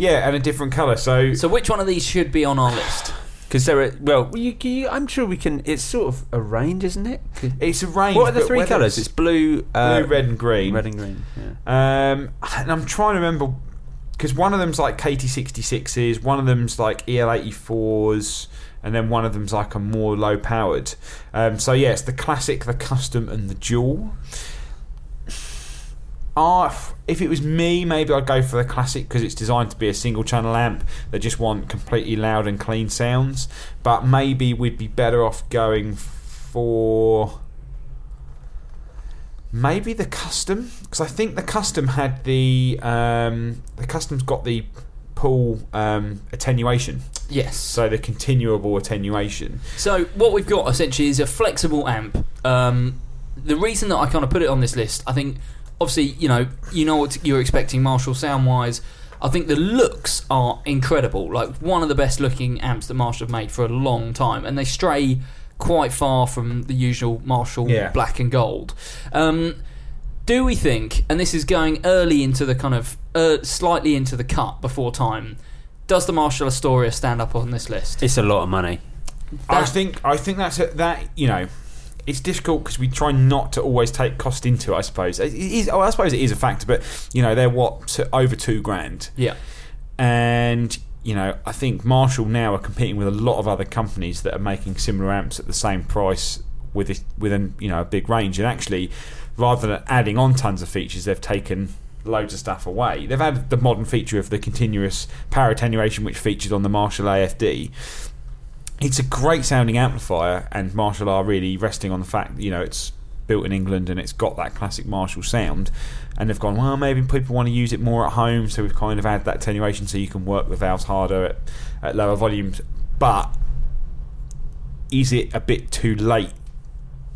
Yeah, and a different colour. So, So which one of these should be on our list? Because there are well, you, you, I'm sure we can. It's sort of a range, isn't it? it's a range. What are the but three whether colours? It's blue, uh, blue, red, and green. red and green. Yeah. Um, and I'm trying to remember because one of them's like KT66s, one of them's like EL84s, and then one of them's like a more low powered. Um, so yeah, it's the classic, the custom, and the dual. Ah, if it was me, maybe I'd go for the classic because it's designed to be a single channel amp that just want completely loud and clean sounds. But maybe we'd be better off going for maybe the custom because I think the custom had the um, the custom's got the pull um, attenuation, Yes. so the continuable attenuation. So what we've got essentially is a flexible amp. Um, the reason that I kind of put it on this list, I think, obviously, you know, you know what you're expecting Marshall sound wise. I think the looks are incredible. Like one of the best looking amps that Marshall have made for a long time, and they stray quite far from the usual Marshall Yeah. black and gold. Um, do we think, and this is going early into the kind of uh, slightly into the cut before time, does the Marshall Astoria stand up on this list? It's a lot of money. I think I think that's a, that you know. It's difficult because we try not to always take cost into it. I suppose it is. Oh, I suppose it is a factor, but you know they're what t- over two grand. Yeah. and you know I think Marshall now are competing with a lot of other companies that are making similar amps at the same price with a, with an you know a big range. And actually, rather than adding on tons of features, they've taken loads of stuff away. They've added the modern feature of the continuous power attenuation, which featured on the Marshall AFD. It's a great sounding amplifier, and Marshall are really resting on the fact that, you know it's built in England and it's got that classic Marshall sound. And they've gone, well, maybe people want to use it more at home, so we've kind of added that attenuation so you can work the valves harder at, at lower volumes. But is it a bit too late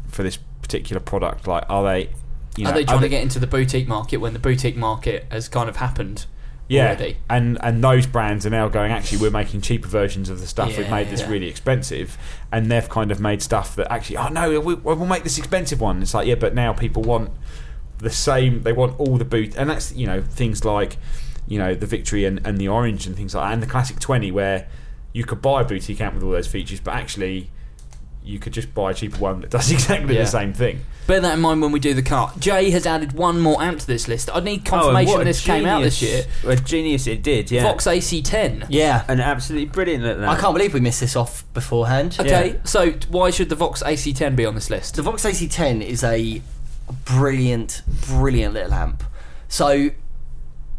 for this particular product? Like, are they? You know, are they trying they- to get into the boutique market when the boutique market has kind of happened yeah, already? and and those brands are now going. Actually, we're making cheaper versions of the stuff. We've made this Yeah. really expensive, and they've kind of made stuff that actually, oh no, we, we'll make this expensive one. It's like, yeah, but now people want the same. They want all the boot, and that's you know things like you know the Victory and, and the Orange and things like that, and the Classic Twenty, where you could buy a boutique amp with all those features, but actually. You could just buy a cheaper one that does <laughs> exactly Yeah. the same thing. Bear that in mind when we do the cut. Jay has added one more amp to this list. I need confirmation Oh, what a this came out this year. genius- A genius it did, yeah. Vox AC10. Yeah. And absolutely brilliant at that. I can't believe we missed this off beforehand. Okay, so why should the Vox AC10 be on this list? The Vox AC10 is a brilliant, brilliant little amp. So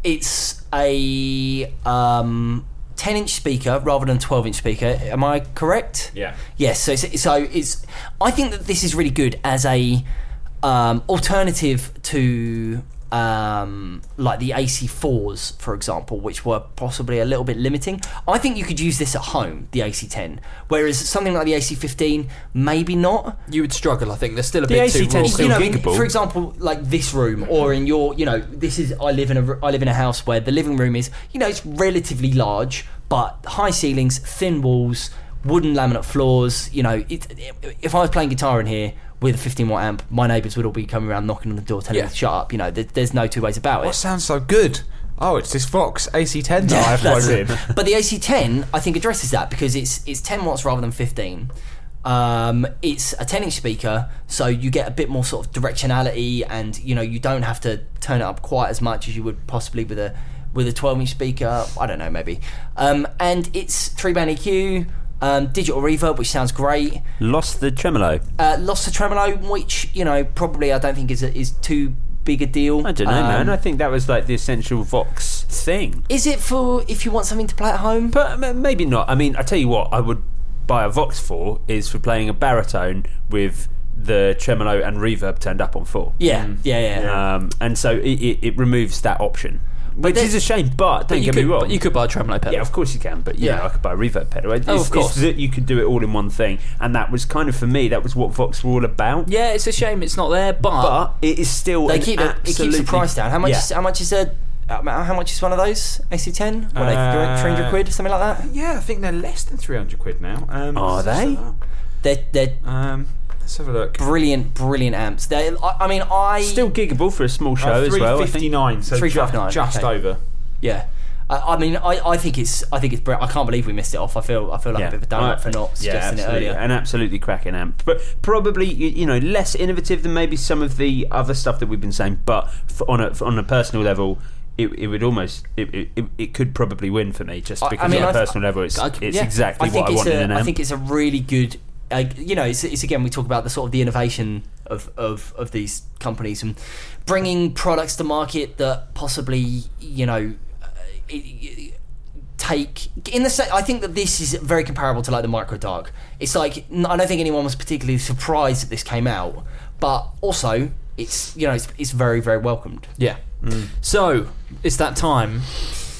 it's a um, 10 inch speaker rather than 12 inch speaker. Am I correct? Yeah. Yes. So it's, so it's. I think that this is really good as a um, alternative to um, like the AC4s, for example, which were possibly a little bit limiting. I think you could use this at home, the AC10, whereas something like the AC15, maybe not. You would struggle, I think. They're still a The bit too AC10 raw. is still you know, in- for example, like this room, or in your, you know, this is I live in a I live in a house where the living room is, you know, it's relatively large, but high ceilings, thin walls, wooden laminate floors. You know, it, if I was playing guitar in here with a 15 watt amp, my neighbours would all be coming around knocking on the door, telling Yeah. me to shut up. You know, there, there's no two ways about it. What sounds so good? Oh, it's this Vox AC10 that I have <laughs> plugged in. <laughs> But the AC10, I think, addresses that because it's it's 10 watts rather than 15. Um, it's a 10 inch speaker, so you get a bit more sort of directionality, and you know you don't have to turn it up quite as much as you would possibly with a with a 12 inch speaker. I don't know, maybe. Um, and it's three band EQ, um, digital reverb, which sounds great. Lost the tremolo. Uh, lost the tremolo, which you know probably I don't think is a, is too big a deal. I don't know, Um, man. I think that was like the essential Vox thing. Is it for if you want something to play at home? But maybe not. I mean, I tell you what, I would buy a Vox for is for playing a baritone with the tremolo and reverb turned up on full. Yeah, yeah, yeah. Um, and so it, it, it removes that option, which is a shame. But don't you get could, me wrong. but you could buy a tremolo pedal. Yeah, of course you can, but you Yeah. know, I could buy a reverb pedal. It's, Oh, of course. it's that you could do it all in one thing, and that was kind of for me. That was what Vox were all about. Yeah, it's a shame it's not there, but, But it is still They keep it, it keeps the price down. How much? Yeah. Is, how much is a? uh, How much is one of those AC10? What Uh, three hundred quid, something like that. Yeah, I think they're less than 300 quid now. Um, Are they? They're they're Um, let's have a look. brilliant, brilliant amps. They, I, I mean, I Still giggable for a small show Uh, as well. I think. 359, so ju- 359, just okay. over. yeah. I, I mean, I, I think it's I think it's brilliant. I can't believe we missed it off. I feel I feel like a bit of a donut for not Yeah, suggesting it absolutely. earlier. An absolutely cracking amp, but probably you, you know less innovative than maybe some of the other stuff that we've been saying. But for, on a for, on a personal level, it, it would almost it, it, it- it could probably win for me just I- I because mean, on a I th- personal level, it's I- it's yeah. exactly I think what I it's want a, in an amp. I think it's a really good. Uh, you know, it's, it's again we talk about the sort of the innovation of, of of these companies and bringing products to market that possibly you know uh, it- it- take in the sa- I think that this is very comparable to like the micro dark. It's like i don't think anyone was particularly surprised that this came out, but also it's you know it's, it's very very welcomed. yeah. So it's that time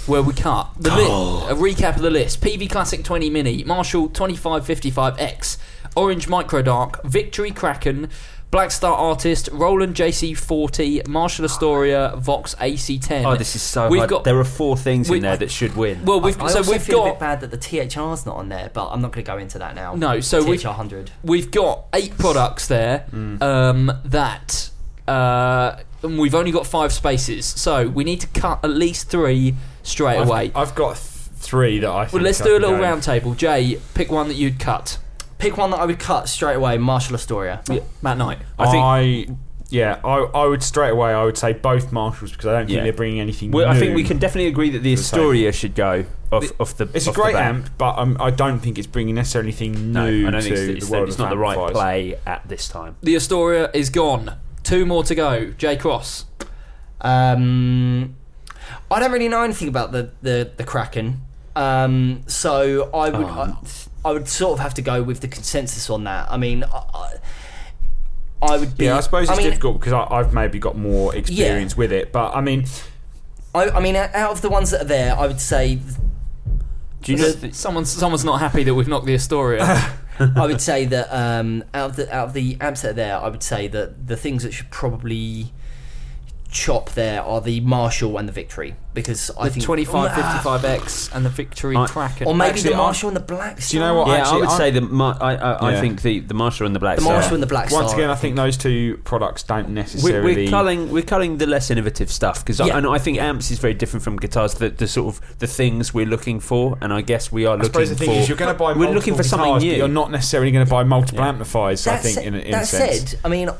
where we cut the li- a recap of the list: Peavey Classic 20 Mini, Marshall 2555X, Orange Micro Dark, Victory Kraken. Blackstar Artist, Roland JC40, Marshall Astoria, Vox AC10. oh, this is so We've hard. got there are four things we- in there that should win. well, we've I so also we've feel a bit bad that the THR's not on there, but I'm not going to go into that now. No, so we- THR 100. we've got eight products there um, that uh, and we've only got five spaces, so we need to cut at least three straight I've, away. I've got th- three that I think well, let's I do a little go. round table. Jay, pick one that you'd cut. Pick one that I would cut straight away. Marshall Astoria. Matt Knight. I think- I yeah, I, I would straight away. I would say both Marshalls because I don't think Yeah. they're bringing anything. New. Well, I new. think we can definitely agree that the to the table. Astoria should go off, off the. It's a off the great bat. amp, but um, I don't think it's bringing necessarily anything No, new I don't to think it's, it's, the world it's of not the right amplifiers. play at this time. The Astoria is gone. Two more to go. Jay Cross. Um, I don't really know anything about the the, the Kraken, um, so I would Oh. I, I would sort of have to go with the consensus on that. I mean, I, I- I would be. Yeah, I suppose it's mean, difficult because I, I've maybe got more experience with it, but I mean, I, I mean, out of the ones that are there, I would say Do you know? The- someone's someone's not happy that we've knocked the Astoria. <laughs> I would say that um, out of the out of the amps that are there, I would say that the things that should probably chop there are the Marshall and the Victory because I the think 2555X and the Victory I- Kraken. or maybe Actually, the I- Marshall and the Black. Do you know what? yeah, actually, I would I- say the Mar- I, I, I think the the Marshall and the Black the Star. Marshall and the Black once again, I think those two products don't We're, necessarily. we're culling we're culling the less innovative stuff because Yeah. I, and I think amps is very different from guitars. The, the sort of the things we're looking for, and I guess we are I looking suppose the thing for. is, you're going to buy. we're looking multiple for something new. But you're not necessarily going to buy multiple Yeah. amplifiers. I think sa- in, a- in that a sense. said, I mean,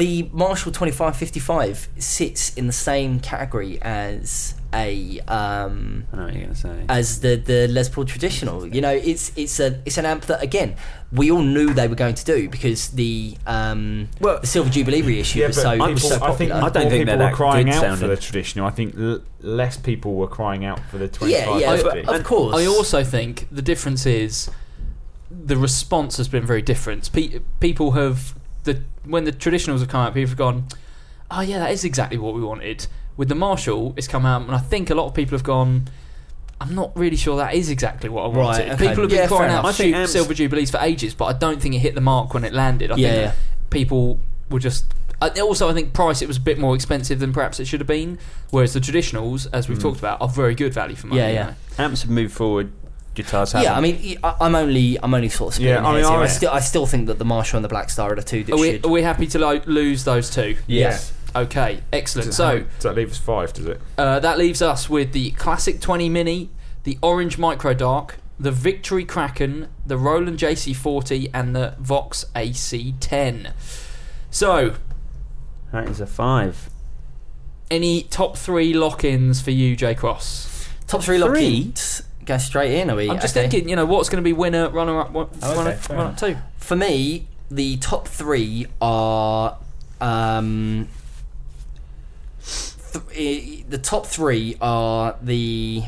the Marshall 2555 sits in the same category as a um, I know what you're going to say. as the the Les Paul traditional. You know, it's it's a it's an amp that again we all knew they were going to do because the um Well- the Silver Jubilee reissue Yeah, was so, people, was so I think popular. I don't think people they're were crying good out for the traditional. I think l- less people were crying out for the yeah, 25. yeah, fifty. of, of course. I also think the difference is the response has been very different. Pe- people have the when the traditionals have come out, people have gone, "Oh yeah, that is exactly what we wanted." With the Marshall, it's come out, and I think a lot of people have gone. I'm not really sure that is exactly what I Right, wanted. okay. People have been Yeah, crying out I for think Amps- Silver Jubilees for ages, but I don't think it hit the mark when it landed. I Yeah, think yeah. people were just. Uh, also, I think price it was a bit more expensive than perhaps it should have been. Whereas the traditionals, as we've mm. talked about, are very good value for money. Yeah, you yeah. know. Amps have moved forward. Guitars haven't. Yeah, I mean, I- I'm only, I'm only sort of splitting Yeah, I mean, here. I- I still, I still think that the Marshall and the Blackstar are the two that Are we, should. are we happy to lo- lose those two? Yes. Okay, excellent. Does, So does that leave us five? Does it? uh, that leaves us with the Classic 20 Mini, the Orange Micro Dark, the Victory Kraken, the Roland JC40, and the Vox AC10. So, that is a five. any top three lock-ins for you, J Cross? Top three Three? lock-ins. Go straight in, are we? I'm just Okay. thinking, you know, what's going to be winner, runner-up, what, Oh, okay, runner, runner-up two? For me, the top three are. Um, th- eh, the top three are the.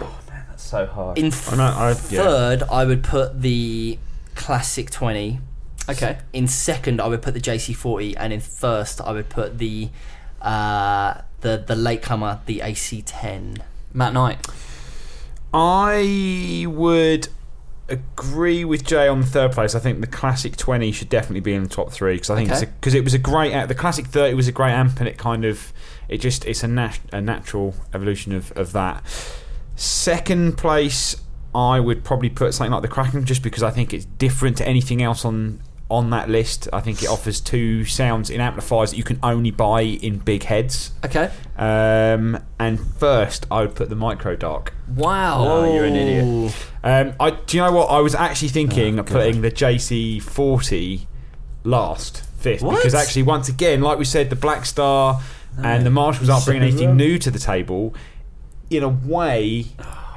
Oh that's so hard. In I know, I- yeah. third, I would put the Classic 20. Okay. In second, I would put the JC40, and in first, I would put the uh, the the latecomer, the AC10. Matt Knight. I would agree with Jay on the third place. I think the classic twenty should definitely be in the top three because I think Okay. because it was a great amp. The classic thirty was a great amp, and it kind of it just it's a nat- a natural evolution of of that. Second place, I would probably put something like the Kraken just because I think it's different to anything else on on that list. I think it offers two sounds in amplifiers that you can only buy in big heads. Okay. Um, and first, I would put the Micro Dark. Wow. Oh, you're an idiot. Um, I do you know what I was actually thinking Oh, of putting the JC40 last fifth What? because actually once again, like we said, the Blackstar and the Marshalls aren't bringing anything new to the table. In a way,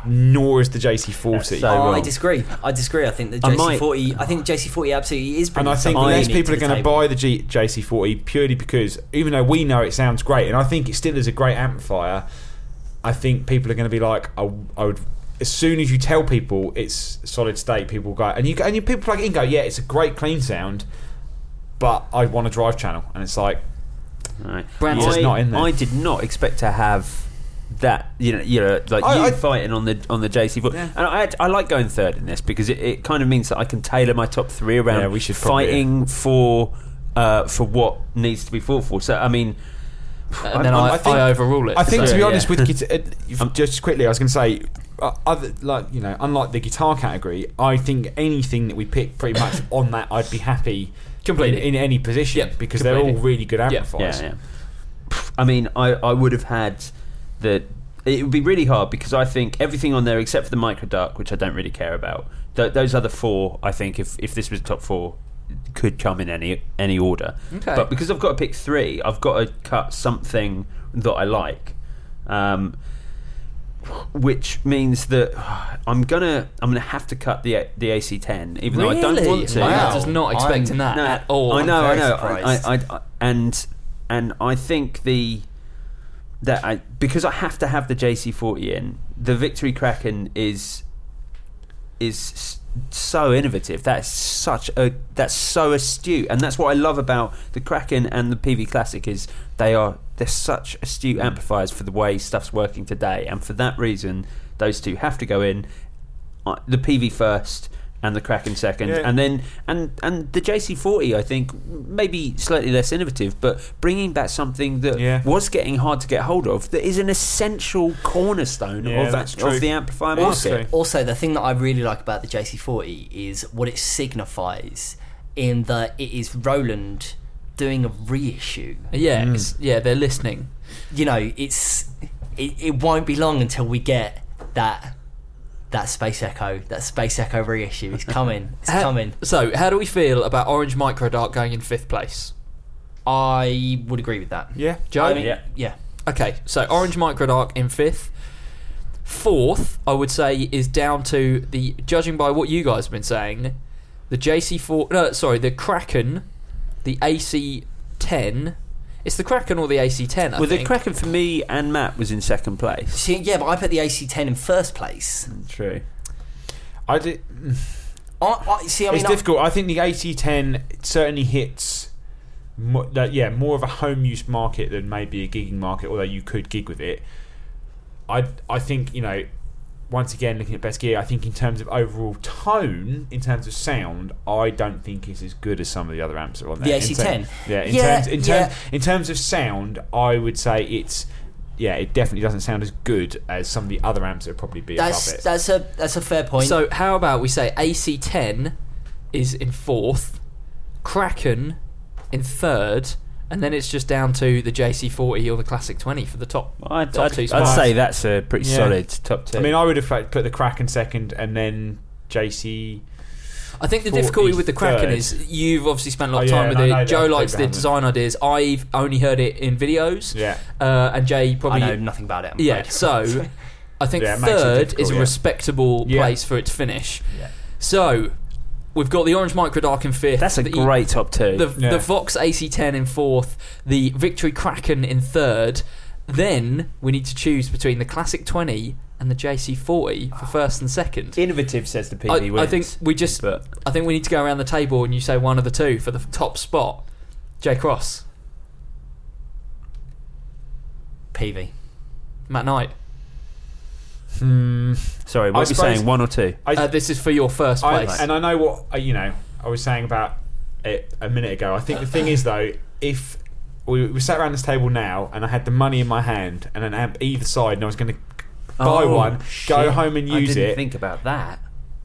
nor is the JC40. so Oh, I disagree. I disagree. I think the JC40. I think JC40 absolutely is. Pretty And I think something less people are going to buy the G- JC40 purely because even though we know it sounds great, and I think it still is a great amplifier, I think people are going to be like, I, I would. As soon as you tell people it's solid state, people go and you go- and you people plug it in, go, yeah, it's a great clean sound, but I want a drive channel, and it's like, Right. Brandon's I, not in there. I did not expect to have that. You know, you know, like I- you I- fighting on the on the JC. foot. Yeah. And I, I like going third in this because it, it kind of means that I can tailor my top three around Yeah, we should probably- fighting for uh, for what needs to be fought for. So I mean, And then I- I, I I, think- overrule it. I think to be yeah. honest with guitar, uh, <laughs> just quickly, I was going to say, uh, other like you know, unlike the guitar category, I think anything that we pick pretty much <coughs> on that, I'd be happy Completely. in, in any position Yep, because they're all really good amplifiers. yeah, yeah. I mean, I, I would have had the. It would be really hard because I think everything on there except for the micro dark, which I don't really care about. Th- those other four, I think, if if this was top four, could come in any any order. Okay. But because I've got to pick three, I've got to cut something that I like. Um, which means that I'm gonna I'm gonna have to cut the the AC10, even though I don't Really? want to. Wow. I was not expecting that No, at all. I I'm know, I know. I, I, I, and and I think the that I because I have to have the JC40 in the Victory Kraken is is so innovative. That's such a that's so astute, and that's what I love about the Kraken and the Peavey Classic is they are they're such astute amplifiers for the way stuff's working today, and for that reason, those two have to go in. The Peavey first and the Kraken second, Yeah. and then and and the JC40 I think maybe slightly less innovative, but bringing back something that Yeah. was getting hard to get hold of that is an essential cornerstone Yeah, of, that's true. of the amplifier market. true. Also, the thing that I really like about the JC40 is what it signifies in that it is Roland doing a reissue. yeah, Mm. it's, yeah, they're listening. You know, it's it, it won't be long until we get that that Space Echo, that Space Echo reissue. It's coming. It's Ha- coming. So, how do we feel about Orange Micro Dark going in fifth place? I would agree with that. Yeah. Joe? I mean, Yeah. yeah. Okay, so Orange Micro Dark in fifth. Fourth, I would say, is down to the judging by what you guys have been saying, the JC4. No, sorry, the Kraken, the AC10. It's the Kraken or the AC10. I Well, the. Kraken for me and Matt was in second place. See, yeah, but I put the AC10 in first place. True. I did. I, I see. I mean, it's I- difficult. I think the AC10 certainly hits, mo- that, yeah, more of a home use market than maybe a gigging market. Although you could gig with it, I I think you know. Once again, looking at best gear, I think in terms of overall tone, in terms of sound, I don't think it's as good as some of the other amps that are on there. In AC10? yeah, in Yeah, terms in, terms in terms of sound, I would say it's yeah, it definitely doesn't sound as good as some of the other amps that would probably be that's above it. that's a that's a fair point. So how about we say AC10 is in fourth, Kraken in third, and then it's just down to the JC40 or the Classic 20 for the top. I'd, top I'd, two I'd say that's a pretty Yeah. solid top two. I mean, I would have put the Kraken second and then JC. I think the difficulty with the Kraken is you've obviously spent a lot of Oh, yeah, time with and I know it. that Joe people likes the haven't. design ideas. I've only heard it in videos. Yeah. Uh, and Jay I probably know nothing about it. I'm Yeah, afraid. so <laughs> I think Yeah, it makes it third difficult, is a yeah. respectable Yeah. place for it to finish. Yeah. So we've got the Orange Micro Dark in fifth. that's a the, great top two. The, Yeah. the Vox AC10 in fourth, the Victory Kraken in third. Then we need to choose between the Classic 20 and the JC40 for first and second. Innovative says the I, Peavey I wins. think we just. but I think we need to go around the table and you say one of the two for the top spot. J Cross, Peavey. Matt Knight. Hmm. sorry, I what are you suppose- saying? One or two? I, Uh, this is for your first I, place. and I know what uh, you know. I was saying about it a minute ago. I think the thing is though, if we, we sat around this table now and I had the money in my hand and an amp either side, and I was going to buy Oh, one, go home and I use didn't it, think about that.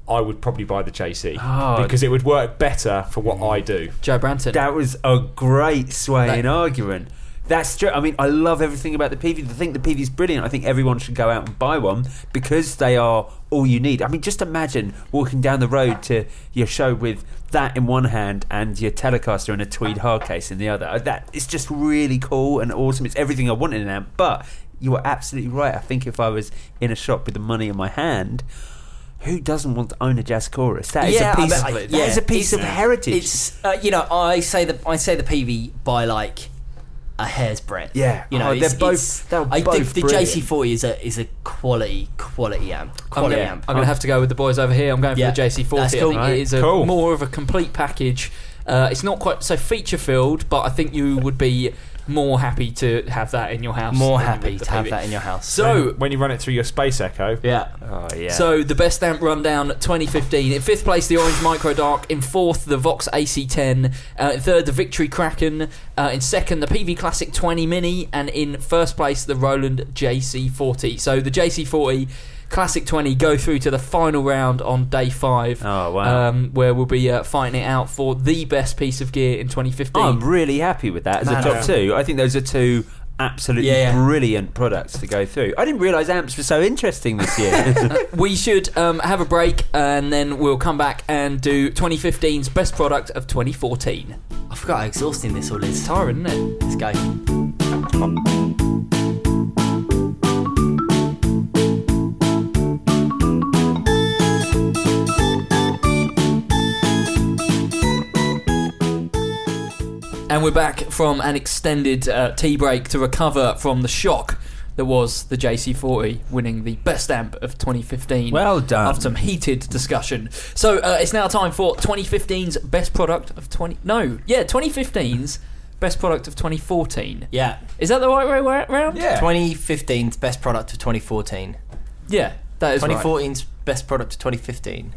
I would probably buy the JC Oh. because it would work better for what I do. Joe Branton. That was a great swaying That- argument. That's true. I mean, I love everything about the Peavey. I think the Peavey is brilliant. I think everyone should go out and buy one because they are all you need. I mean, just imagine walking down the road to your show with that in one hand and your Telecaster and a tweed hard case in the other. Uh, That it's just really cool and awesome. It's everything I want in an amp. But you are absolutely right. I think if I was in a shop with the money in my hand. Who doesn't want to own a jazz chorus? That is yeah, a piece. I bet- that is a piece of heritage. It's uh, you know I say the I say the Peavey by like a hair's breadth. Yeah. you know Oh, they're both- they're I both think the. JC40 is a is a quality quality amp. I'm Quality gonna, amp. I'm gonna have to go with the boys over here. I'm going for Yeah, the JC40. that's I cool. think Right. it is a Cool. more of a complete package. Uh, it's not quite so feature filled, but I think you would be more happy to have that in your house. More happy to have that in your house. So, when you run it through your Space Echo, yeah, oh yeah. so the best amp rundown 2015. In fifth place, the Orange Micro Dark. In fourth, the Vox AC10. Uh, in third, the Victory Kraken. Uh, in second, the Peavey Classic 20 Mini, and in first place, the Roland JC40. So the JC40. Classic 20 go through to the final round on day five. Oh, wow. Um, where we'll be uh, fighting it out for the best piece of gear in 2015. I'm really happy with that as Man, a top yeah. two. I think those are two absolutely Yeah, yeah. brilliant products to go through. I didn't realise amps were so interesting this year. <laughs> <laughs> we should um, have a break and then we'll come back and do 2015's best product of 2014. I forgot how exhausting this all is. Tiring, isn't it? Let's go. And we're back from an extended uh, tea break to recover from the shock that was the JC40 winning the best amp of 2015. Well done. After some heated discussion. So uh, it's now time for 2015's best product of 20. No, yeah, 2015's best product of 2014. Yeah, Is that the right way wa- Yeah. 2015's best product of 2014. Yeah, that is right. 2014's best product of 2015.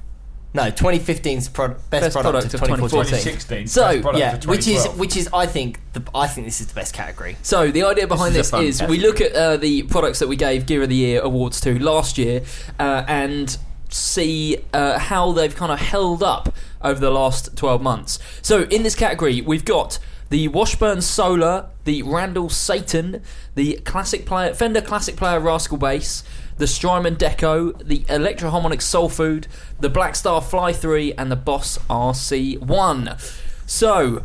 No, 2015's pro- best, Best product, product of of 2014. 2016. So, best product Yeah, of which is which is I think the I think this is the best category. So the idea behind This this, is is we look at uh, the products that we gave Gear of the Year awards to last year uh, and see uh, how they've kind of held up over the last 12 months. So in this category, we've got the Washburn Solar, the Randall Satan, the Classic Player Fender Classic Player Rascal Bass, the Strymon Deco, the Electro Harmonic Soul Food, the Blackstar Fly 3, and the Boss RC1. So,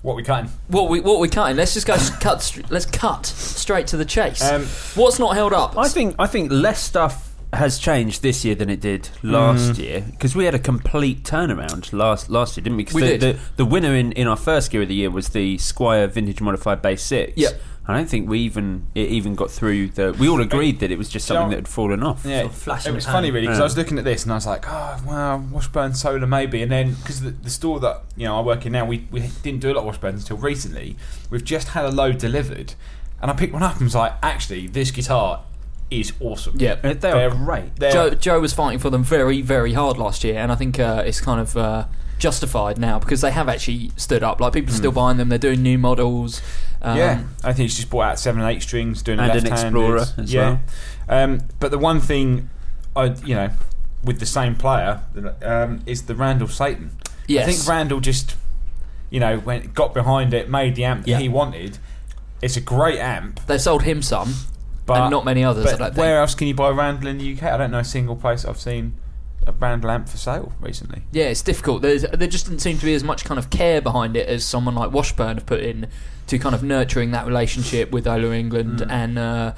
what we cutting. what we what we cutting? Let's just go cut. str- Let's cut straight to the chase. Um, What's not held up? I think I think less stuff has changed this year than it did last year because we had a complete turnaround last last year, didn't we? 'Cause We the, did. The, the winner in, in our first gear of the year was the Squier Vintage Modified Bass Six. Yep. I don't think we even it even got through the. We all agreed that it was just something that had fallen off. Yeah, Sort of flash it in was the funny really because Yeah. I was looking at this and I was like, oh wow, Washburn Solar maybe, and then because the, the store that you know I work in now, we, we didn't do a lot of Washburns until recently. We've just had a load delivered, and I picked one up and was like, actually, this guitar is awesome. Yeah. They are great. they're- Joe, Joe was fighting for them very, very hard last year, and I think uh, it's kind of uh, justified now because they have actually stood up. Like people are still buying them. They're doing new models. Um, yeah, I think he's just bought out seven and eight strings, doing And an left-handed. Explorer as yeah. Um, but the one thing, I you know, with the same player, um, is the Randall Satan. Yes. I think Randall just, you know, went got behind it, made the amp that Yeah. he wanted. It's a great amp, They sold him some, but and not many others. I But don't where else can you buy Randall in the UK? I don't know a single place I've seen a brand lamp for sale recently. Yeah, it's difficult. There's, there just didn't seem to be as much kind of care behind it as someone like Washburn have put in to kind of nurturing that relationship with Ola Englund Mm. and uh,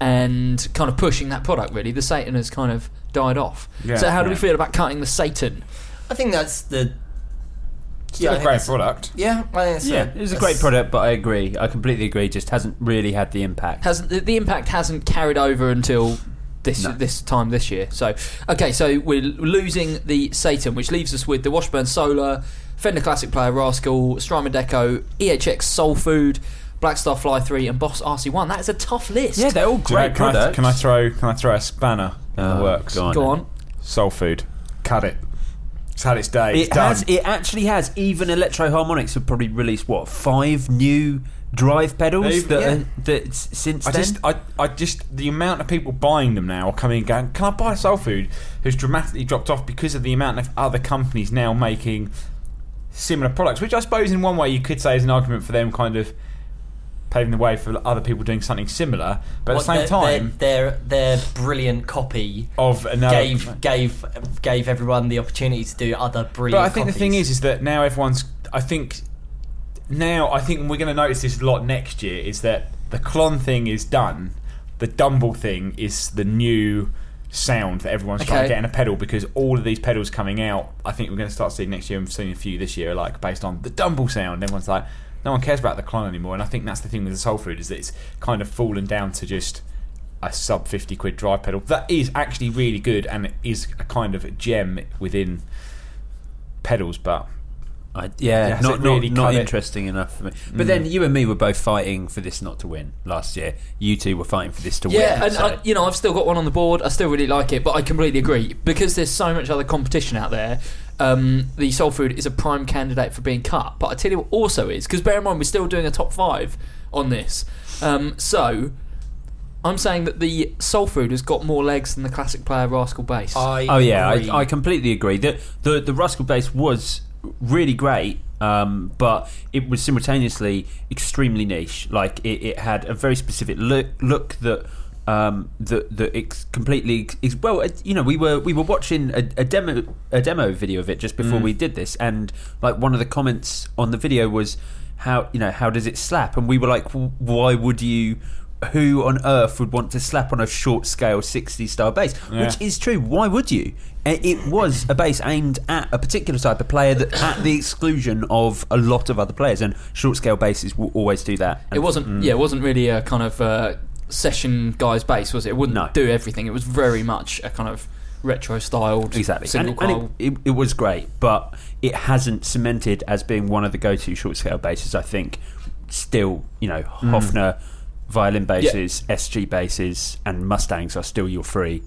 and kind of pushing that product. Really, the Satan has kind of died off. Yeah, so, how do we feel about cutting the Satan? I think that's the. Still I a think great product. Yeah, I think it's Yeah, it was a great product, but I agree. I completely agree. Just hasn't really had the impact. hasn't the, the impact hasn't carried over until this No. this time this year. So okay, so we're losing the Satan, which leaves us with the Washburn Solar, Fender Classic Player Rascal, Strymon Deco, EHX Soul Food, Blackstar Fly Three, and Boss RC One. That is a tough list. Yeah, they're all Do you know, great can, I, products. can I throw can I throw a spanner in the oh, works? go on. Go on. Soul food, cut it. It's had its day. It's It done. has. It actually has. Even Electro Harmonix have probably released what five new drive pedals They've- that, yeah. are, that s- since I then. just, I, I just, the amount of people buying them now are coming and going, can I buy Soul Food? Has dramatically dropped off because of the amount of other companies now making similar products, which I suppose in one way you could say is an argument for them kind of paving the way for other people doing something similar. But at the same time, their, their, their brilliant copy of another. gave gave gave everyone the opportunity to do other brilliant. But. I think the thing copies. is, is that now everyone's. I think now I think we're going to notice this a lot next year. Is that the Klon thing is done, the Dumble thing is the new sound that everyone's trying Okay. to get in a pedal because all of these pedals coming out, I think we're going to start seeing next year. and seeing a few this year, like based on the Dumble sound. Everyone's like, no one cares about the Klon anymore, and I think that's the thing with the Soul Food is that it's kind of fallen down to just a sub 50 quid drive pedal that is actually really good and is a kind of gem within pedals but I, yeah, Has not really not, not interesting enough for me. But then you and me were both fighting for this not to win last year. You two were fighting for this to Yeah, win. and so- I, you know I've still got one on the board. I still really like it, but I completely agree because there's so much other competition out there. Um, the Soul Food is a prime candidate for being cut, but I tell you what also is because bear in mind we're still doing a top five on this. Um, so I'm saying that the Soul Food has got more legs than the classic player Rascal Bass. I Oh yeah, agree. I, I completely agree. The the the Rascal bass was really great, um, but it was simultaneously extremely niche. Like it, it had a very specific look look that. Um, that that ex- completely ex- well, you know, we were we were watching a, a demo a demo video of it just before we did this, and like one of the comments on the video was how you know how does it slap, and we were like, why would you? Who on earth would want to slap on a short scale sixty style bass? Yeah. Which is true. Why would you? It was a bass aimed at a particular type of player that at the exclusion of a lot of other players, and short scale basses will always do that. it wasn't. Yeah, it wasn't really a kind of uh, session guy's bass, was it? It wouldn't No. do everything. It was very much a kind of retro styled exactly, and, and it, it, it was great, but it hasn't cemented as being one of the go to short scale basses. I think still, you know, Hmm. Hofner violin basses, SG basses, and Mustangs are still your free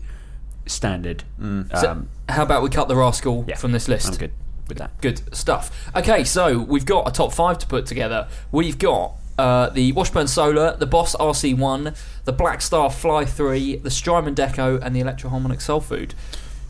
standard. Um, So, how about we cut the Rascal yeah, from this list? I'm good with that. Good stuff. Okay, so we've got a top five to put together. We've got uh, the Washburn Solar, the Boss RC1, the Blackstar Fly 3, the Strymon Deco, and the Electro Harmonic Soul Food.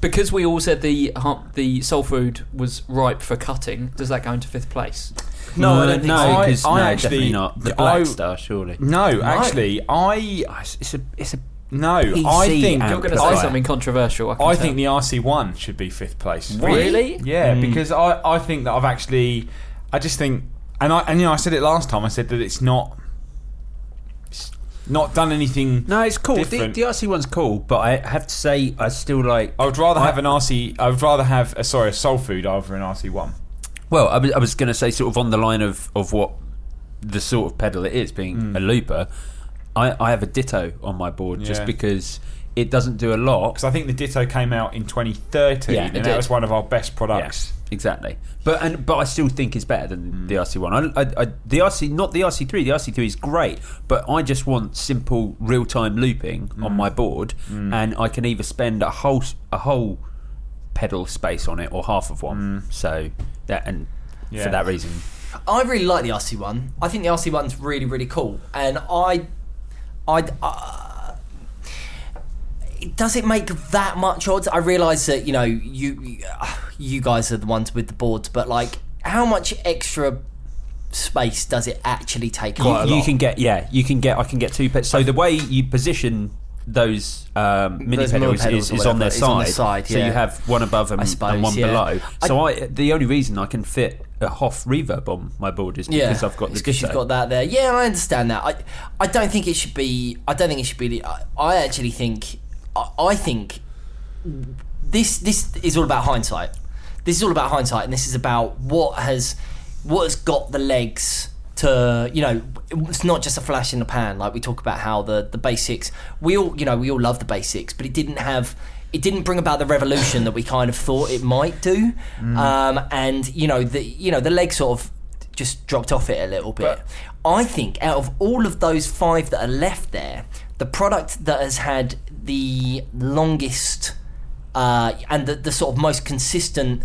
Because we all said the hum- the Soul Food was ripe for cutting, does that go into fifth place? No, I don't think no, so. 'cause- I no, actually- definitely not. The I- Blackstar, surely. no actually I it's, it's a it's a no I PC think amp. You're going to say Amplifier. something controversial. I, can I tell. think the RC1 should be fifth place Really? yeah hmm. because I, I think that I've actually I just think and I and you know I said it last time I said that it's not it's- not done anything. No, it's cool. The, different. the RC one's cool, but I have to say, I still like. I would rather have an RC. I would rather have a sorry a Soul Food over an RC one. Well, I was, I was going to say, sort of on the line of, of what the sort of pedal it is, being mm. a looper. I, I have a Ditto on my board just Yeah. because it doesn't do a lot. Because I think the Ditto came out in 2013, Yeah, it and did. that was one of our best products. Yes, exactly. But and but I still think it's better than the mm. RC one. I, I, I, the RC, not the RC three. The RC three is great, but I just want simple real time looping on mm. my board, mm. and I can either spend a whole a whole pedal space on it or half of one. So that and Yeah. for that reason, I really like the RC one. I think the RC one's really really cool, and I, I. Uh, does it make that much odds? I realise that you know you you guys are the ones with the boards, but like, how much extra space does it actually take? you, you can get yeah, you can get I can get two. Pe- so the way you position those um, mini Those pedals pedals is, is on their side. on the side, So you have one above and, suppose, and one yeah. below. So I, the only reason I can fit a Hoff reverb on my board is because I've got the because you've got that there. Yeah, I understand that. I I don't think it should be. I don't think it should be. I, I actually think. I, I think this this is all about hindsight. This is all about hindsight, and this is about what has what has got the legs to you know. It's not just a flash in the pan. Like we talk about how the the basics. We all you know we all love the basics, but it didn't have. It didn't bring about the revolution that we kind of thought it might do, um, and you know the you know the leg sort of just dropped off it a little bit. I think out of all of those five that are left there, the product that has had the longest uh, and the, the sort of most consistent,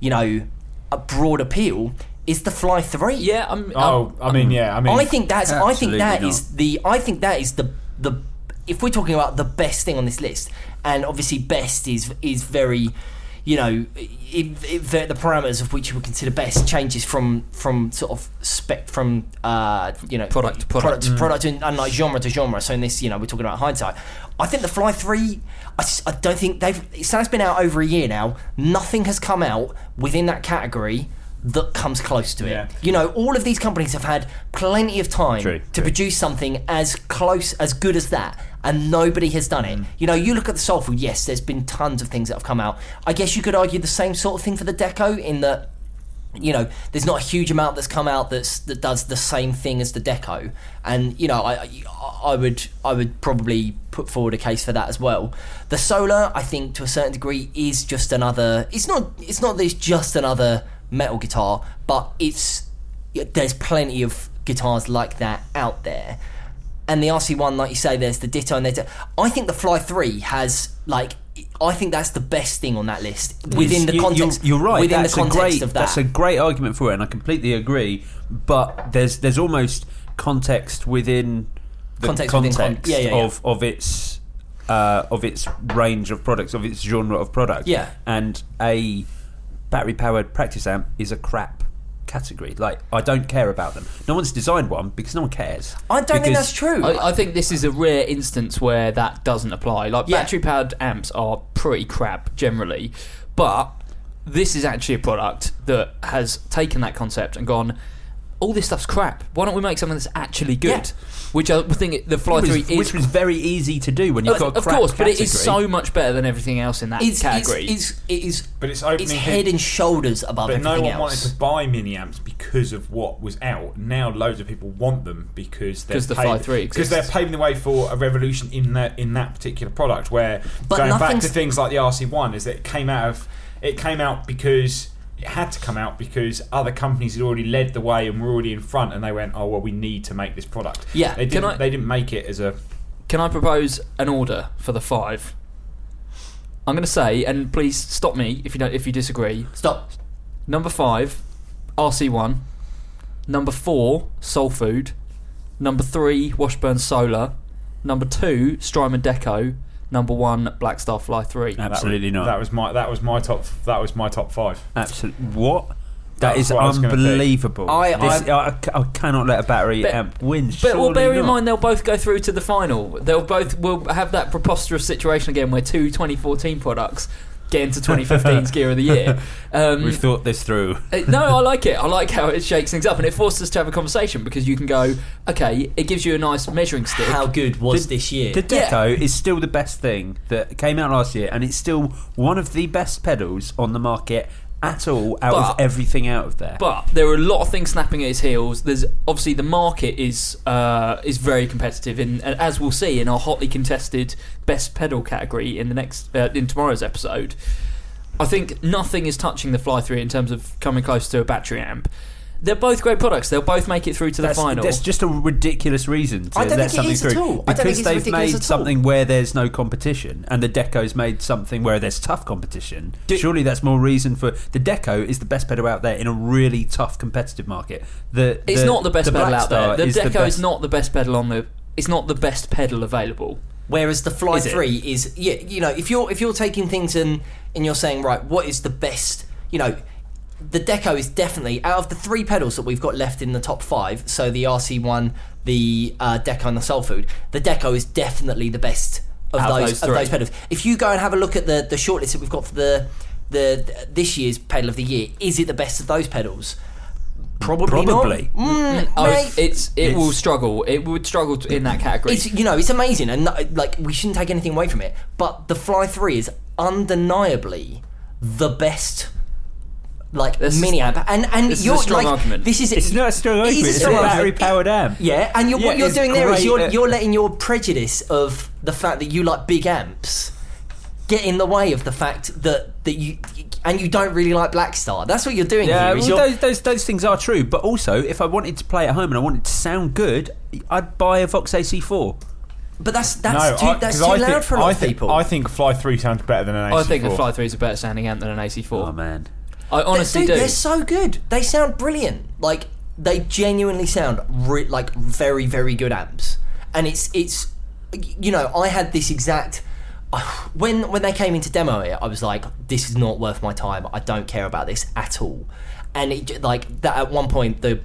you know, a broad appeal is the Fly Three. Yeah, I'm. Oh, I mean, yeah, I mean, I think that's. I think Absolutely that not. is the. I think that is the the. If we're talking about the best thing on this list, and obviously best is is very, you know, if, if the, the parameters of which you would consider best changes from from sort of spec from uh you know Product to product. product to product and, and like genre to genre. So in this, you know, we're talking about hindsight. I think the Fly Three. I don't think they've. So it's been out over a year now. Nothing has come out within that category that comes close to it. Yeah. You know, all of these companies have had plenty of time True, to true. produce something as close, as good as that, and nobody has done Mm. it. You know, you look at the Soul Food, yes, there's been tons of things that have come out. I guess you could argue the same sort of thing for the Deco in that. You know, there's not a huge amount that's come out that's that does the same thing as the Deco, and you know, I, I I would I would probably put forward a case for that as well. The Solar, I think, to a certain degree, is just another. It's not. It's not that it's just another metal guitar, but it's there's plenty of guitars like that out there. And the RC1, like you say, there's the Ditto, and there's. I think the Fly Three has like. I think that's the best thing on that list within the You- context. You're, you're right. Within that's the context a great, of that. That's a great argument for it, and I completely agree. But there's there's almost context within the Context context, within con- yeah, yeah, yeah. of of its uh, of its range of products, of its genre of product. Yeah. and a battery powered practice amp is a crap category. Like I don't care about them. No one's designed one because no one cares. I don't think Because- that's true. I, I think this is a rare instance where that doesn't apply. Like Yeah. battery powered amps are pretty crap generally, but this is actually a product that has taken that concept and gone. All this stuff's crap. Why don't we make something that's actually good? Yeah. Which I think the Fly Which Three was, is which was very easy to do when you've of, got a of crap course, but it is so much better than everything else in that it's, it's, category. it's, it is, But it's opening it's head and shoulders above But no one else. wanted to buy mini amps because of what was out. Now loads of people want them because they're 'Cause the paving- Fly 3 because they're paving the way for a revolution in that in that particular product. Where But going back to things like the RC One is that it came out of it came out because it had to come out because other companies had already led the way and were already in front, and they went, "Oh well, we need to make this product." Yeah. they didn't. I- They didn't make it as a. Can I propose an order for the five? I'm going to say, and please stop me if you don't, if you disagree. Stop. Number five, RC one. Number four, Soul Food. Number three, Washburn Solar. Number two, Strymon Deco. Number one, Blackstar Fly three. Absolutely that, not. That was my. That was my top. That was my top five. Absolutely. What? That That's is I was gonna pick. unbelievable. I- This- I, I cannot let a battery But- amp win. But well, surely bear in mind they'll both go through to the final. They'll both will have that preposterous situation again where two 2014 products get into 2015's <laughs> gear of the year. Um, We've thought this through. uh, no, I like it. I like how it <laughs> shakes things up, and it forces us to have a conversation because you can go, okay, it gives you a nice measuring stick. How good was The- this year? The Deco is still the best thing that came out last year, and it's still one of the best pedals on the market at all out of everything out of there. But there are a lot of things snapping at his heels. There's obviously the market is uh, is very competitive, in, and as we'll see in our hotly contested best pedal category in the next uh, in tomorrow's episode. I think nothing is touching the Fly Three in terms of coming close to a battery amp. They're both great products. They'll both make it through to the that's, final. that's just a ridiculous reason to I don't let think it something is at through all. I don't think because it's they've ridiculous made at all. something where there's no competition, and the Deco's made something where there's tough competition. Do- Surely that's more reason for the Deco is the best pedal out there in a really tough competitive market. The, it's the- not the best pedal Black out there. Star The is Deco the best. is not the best pedal on the. It's not the best pedal available. Whereas the Fly Is it? Three is, yeah, you know, if you're if you're taking things and and you're saying right, what is the best, you know, the Deco is definitely out of the three pedals that we've got left in the top five. So the RC one, the uh, Deco, and the Soul Food. The Deco is definitely the best of Out of those those of those pedals. If you go and have a look at the the shortlist that we've got for the the this year's pedal of the year, is it the best of those pedals? Probably, Probably. not. Mm, Oh, it's it will struggle. It would struggle to- in that category. It's you know it's amazing and uh, like we shouldn't take anything away from it. But the Fly Three is undeniably the best. Like This mini amp, and and this is a you're strong like argument. this is It's not a strong it is argument. a It's a strong argument. battery powered amp. Yeah, and you're, Yeah, what you're it's doing there is you're you're letting your prejudice of the fact that you like big amps get in the way of the fact that that you and you don't really like Blackstar. That's what you're doing Yeah, here. is well, you're- those, those those things are true. But also, if I wanted to play at home and I wanted to sound good, I'd buy a Vox AC4. but that's that's no, too I- that's 'cause too I loud think, for a lot I of think, people. I think Fly Three sounds better than an AC4. I think the Fly Three is a better sounding amp than an AC4. Oh man, I honestly Dude, do. They're so good. They sound brilliant. Like they genuinely sound re- like very very good amps. And it's it's you know I had this exact <sighs> when when they came into demo it, I was like, this is not worth my time. I don't care about this at all. And it like that at one point the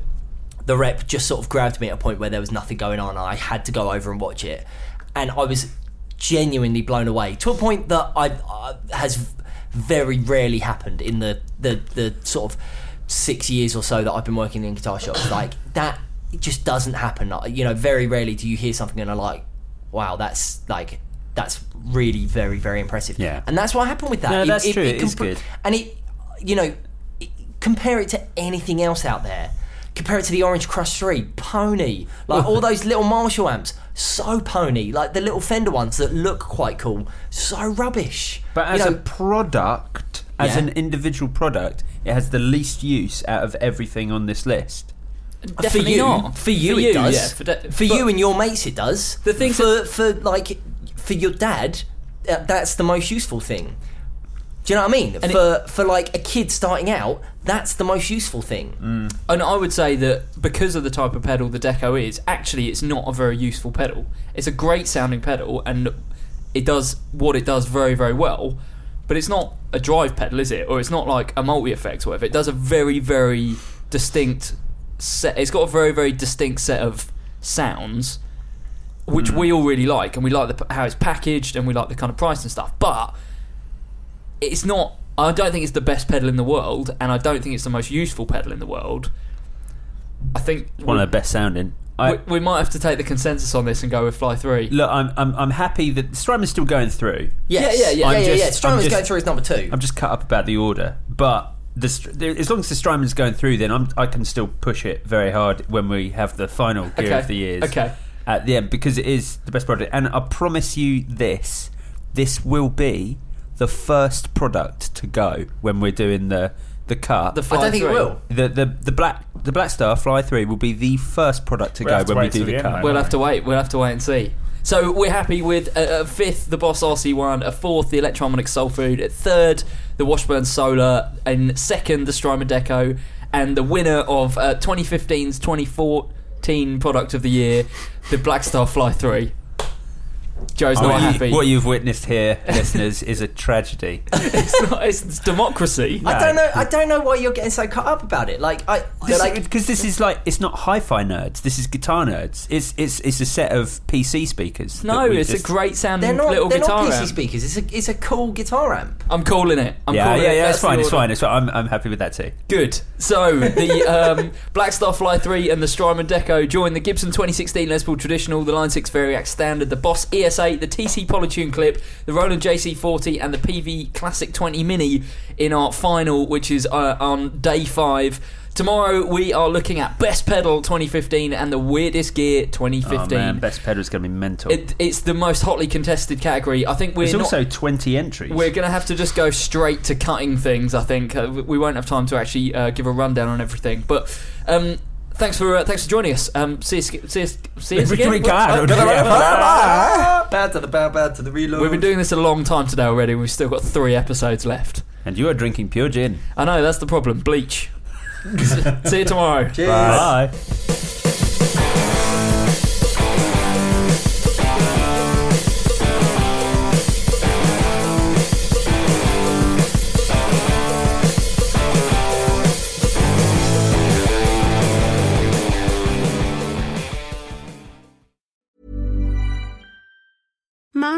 the rep just sort of grabbed me at a point where there was nothing going on and I had to go over and watch it. And I was genuinely blown away to a point that I, I has very rarely happened in the, the the sort of six years or so that I've been working in guitar shops. <coughs> Like that it just doesn't happen. You know, very rarely do you hear something and are like, wow, that's like that's really very very impressive. Yeah. and that's what happened with that. No, that's true. It is compl- good. and it, you know, it, compare it to anything else out there. Compare it to the Orange Crush 3, pony. Like all <laughs> those little Marshall amps, so pony. Like the little Fender ones that look quite cool, so rubbish. but You as know, a product, as Yeah. an individual product, it has the least use out of everything on this list. for Definitely you, not. for you, For it does. yeah, for de- for you and your mates, it does. The things for for like for your dad, uh, that's the most useful thing. Do you know what I mean? And for for like a kid starting out, that's the most useful thing. Mm. And I would say that because of the type of pedal the Deco is, actually it's not a very useful pedal. It's a great sounding pedal and it does what it does very, very well. But it's not a drive pedal, is it? Or it's not like a multi effects or whatever. It does a very, very distinct set. It's got a very, very distinct set of sounds, which we all really like, and we like the, how it's packaged, and we like the kind of price and stuff. But it's not. I don't think it's the best pedal in the world, and I don't think it's the most useful pedal in the world. I think One of the best sounding. I, we, we might have to take the consensus on this and go with Fly Three. look, I'm, I'm I'm happy that Strymon's still going through. Yes. Yeah, yeah, yeah. yeah, I'm yeah, yeah. just- I'm Strymon's going through his number two. I'm just cut up about the order, but the, str- as long as the Strymon's going through, then I'm, I can still push it very hard when we have the final gear Okay, of the years. okay. At the end, because it is the best product, and I promise you this: this will be the first product to go when we're doing the the cut. The I don't think it will. the, the the black the Blackstar Fly Three will be the first product to We'll go to when we do the the cut. mate. We'll have to wait. We'll have to wait and see. So we're happy with a, a fifth, the Boss RC1, a fourth, the Electro Harmonix Soul Food, at third, the Washburn Solar, and second, the Strymon Deco, and the winner of uh, 2015's 2014 Product of the Year, the Blackstar Fly 3. Joe's what, not you, happy. what you've witnessed here, <laughs> listeners, is a tragedy. <laughs> it's, not, it's, it's democracy. I don't know. I don't know why you're getting so cut up about it. Like I, like Because this is like it's not hi-fi nerds. This is guitar nerds. It's it's it's a set of PC speakers. No, it's just- a great sounding they're not. little They're guitar not PC amp. speakers. It's a. It's a cool guitar amp. I'm calling it. I'm yeah, calling yeah, it. yeah. That's It's fine. It's fine. It's fine. I'm I'm happy with that too. Good. So the um, <laughs> Blackstar Fly 3 and the Strymon Deco join the Gibson 2016 Les Paul Traditional, the Line 6 Variax Standard, the Boss ES8, the TC Polytune Clip, the Roland JC40, and the Peavey Classic 20 Mini in our final, which is uh, on day five. Tomorrow we are looking at Best Pedal 2015 and the Weirdest Gear 2015. Oh man, best pedal is going to be mental. It, it's the most hotly contested category. I think we're There's not, also 20 entries. we're going to have to just go straight to cutting things. I think uh, we won't have time to actually uh, give a rundown on everything. But um, thanks for uh, thanks for joining us. Um, see us, see us, see us again. Bad to the bad, bad to the reload. We've been doing this a long time today already. We've still got three episodes left. and you are drinking pure gin. I know that's the problem. Bleach. see you tomorrow. Bye.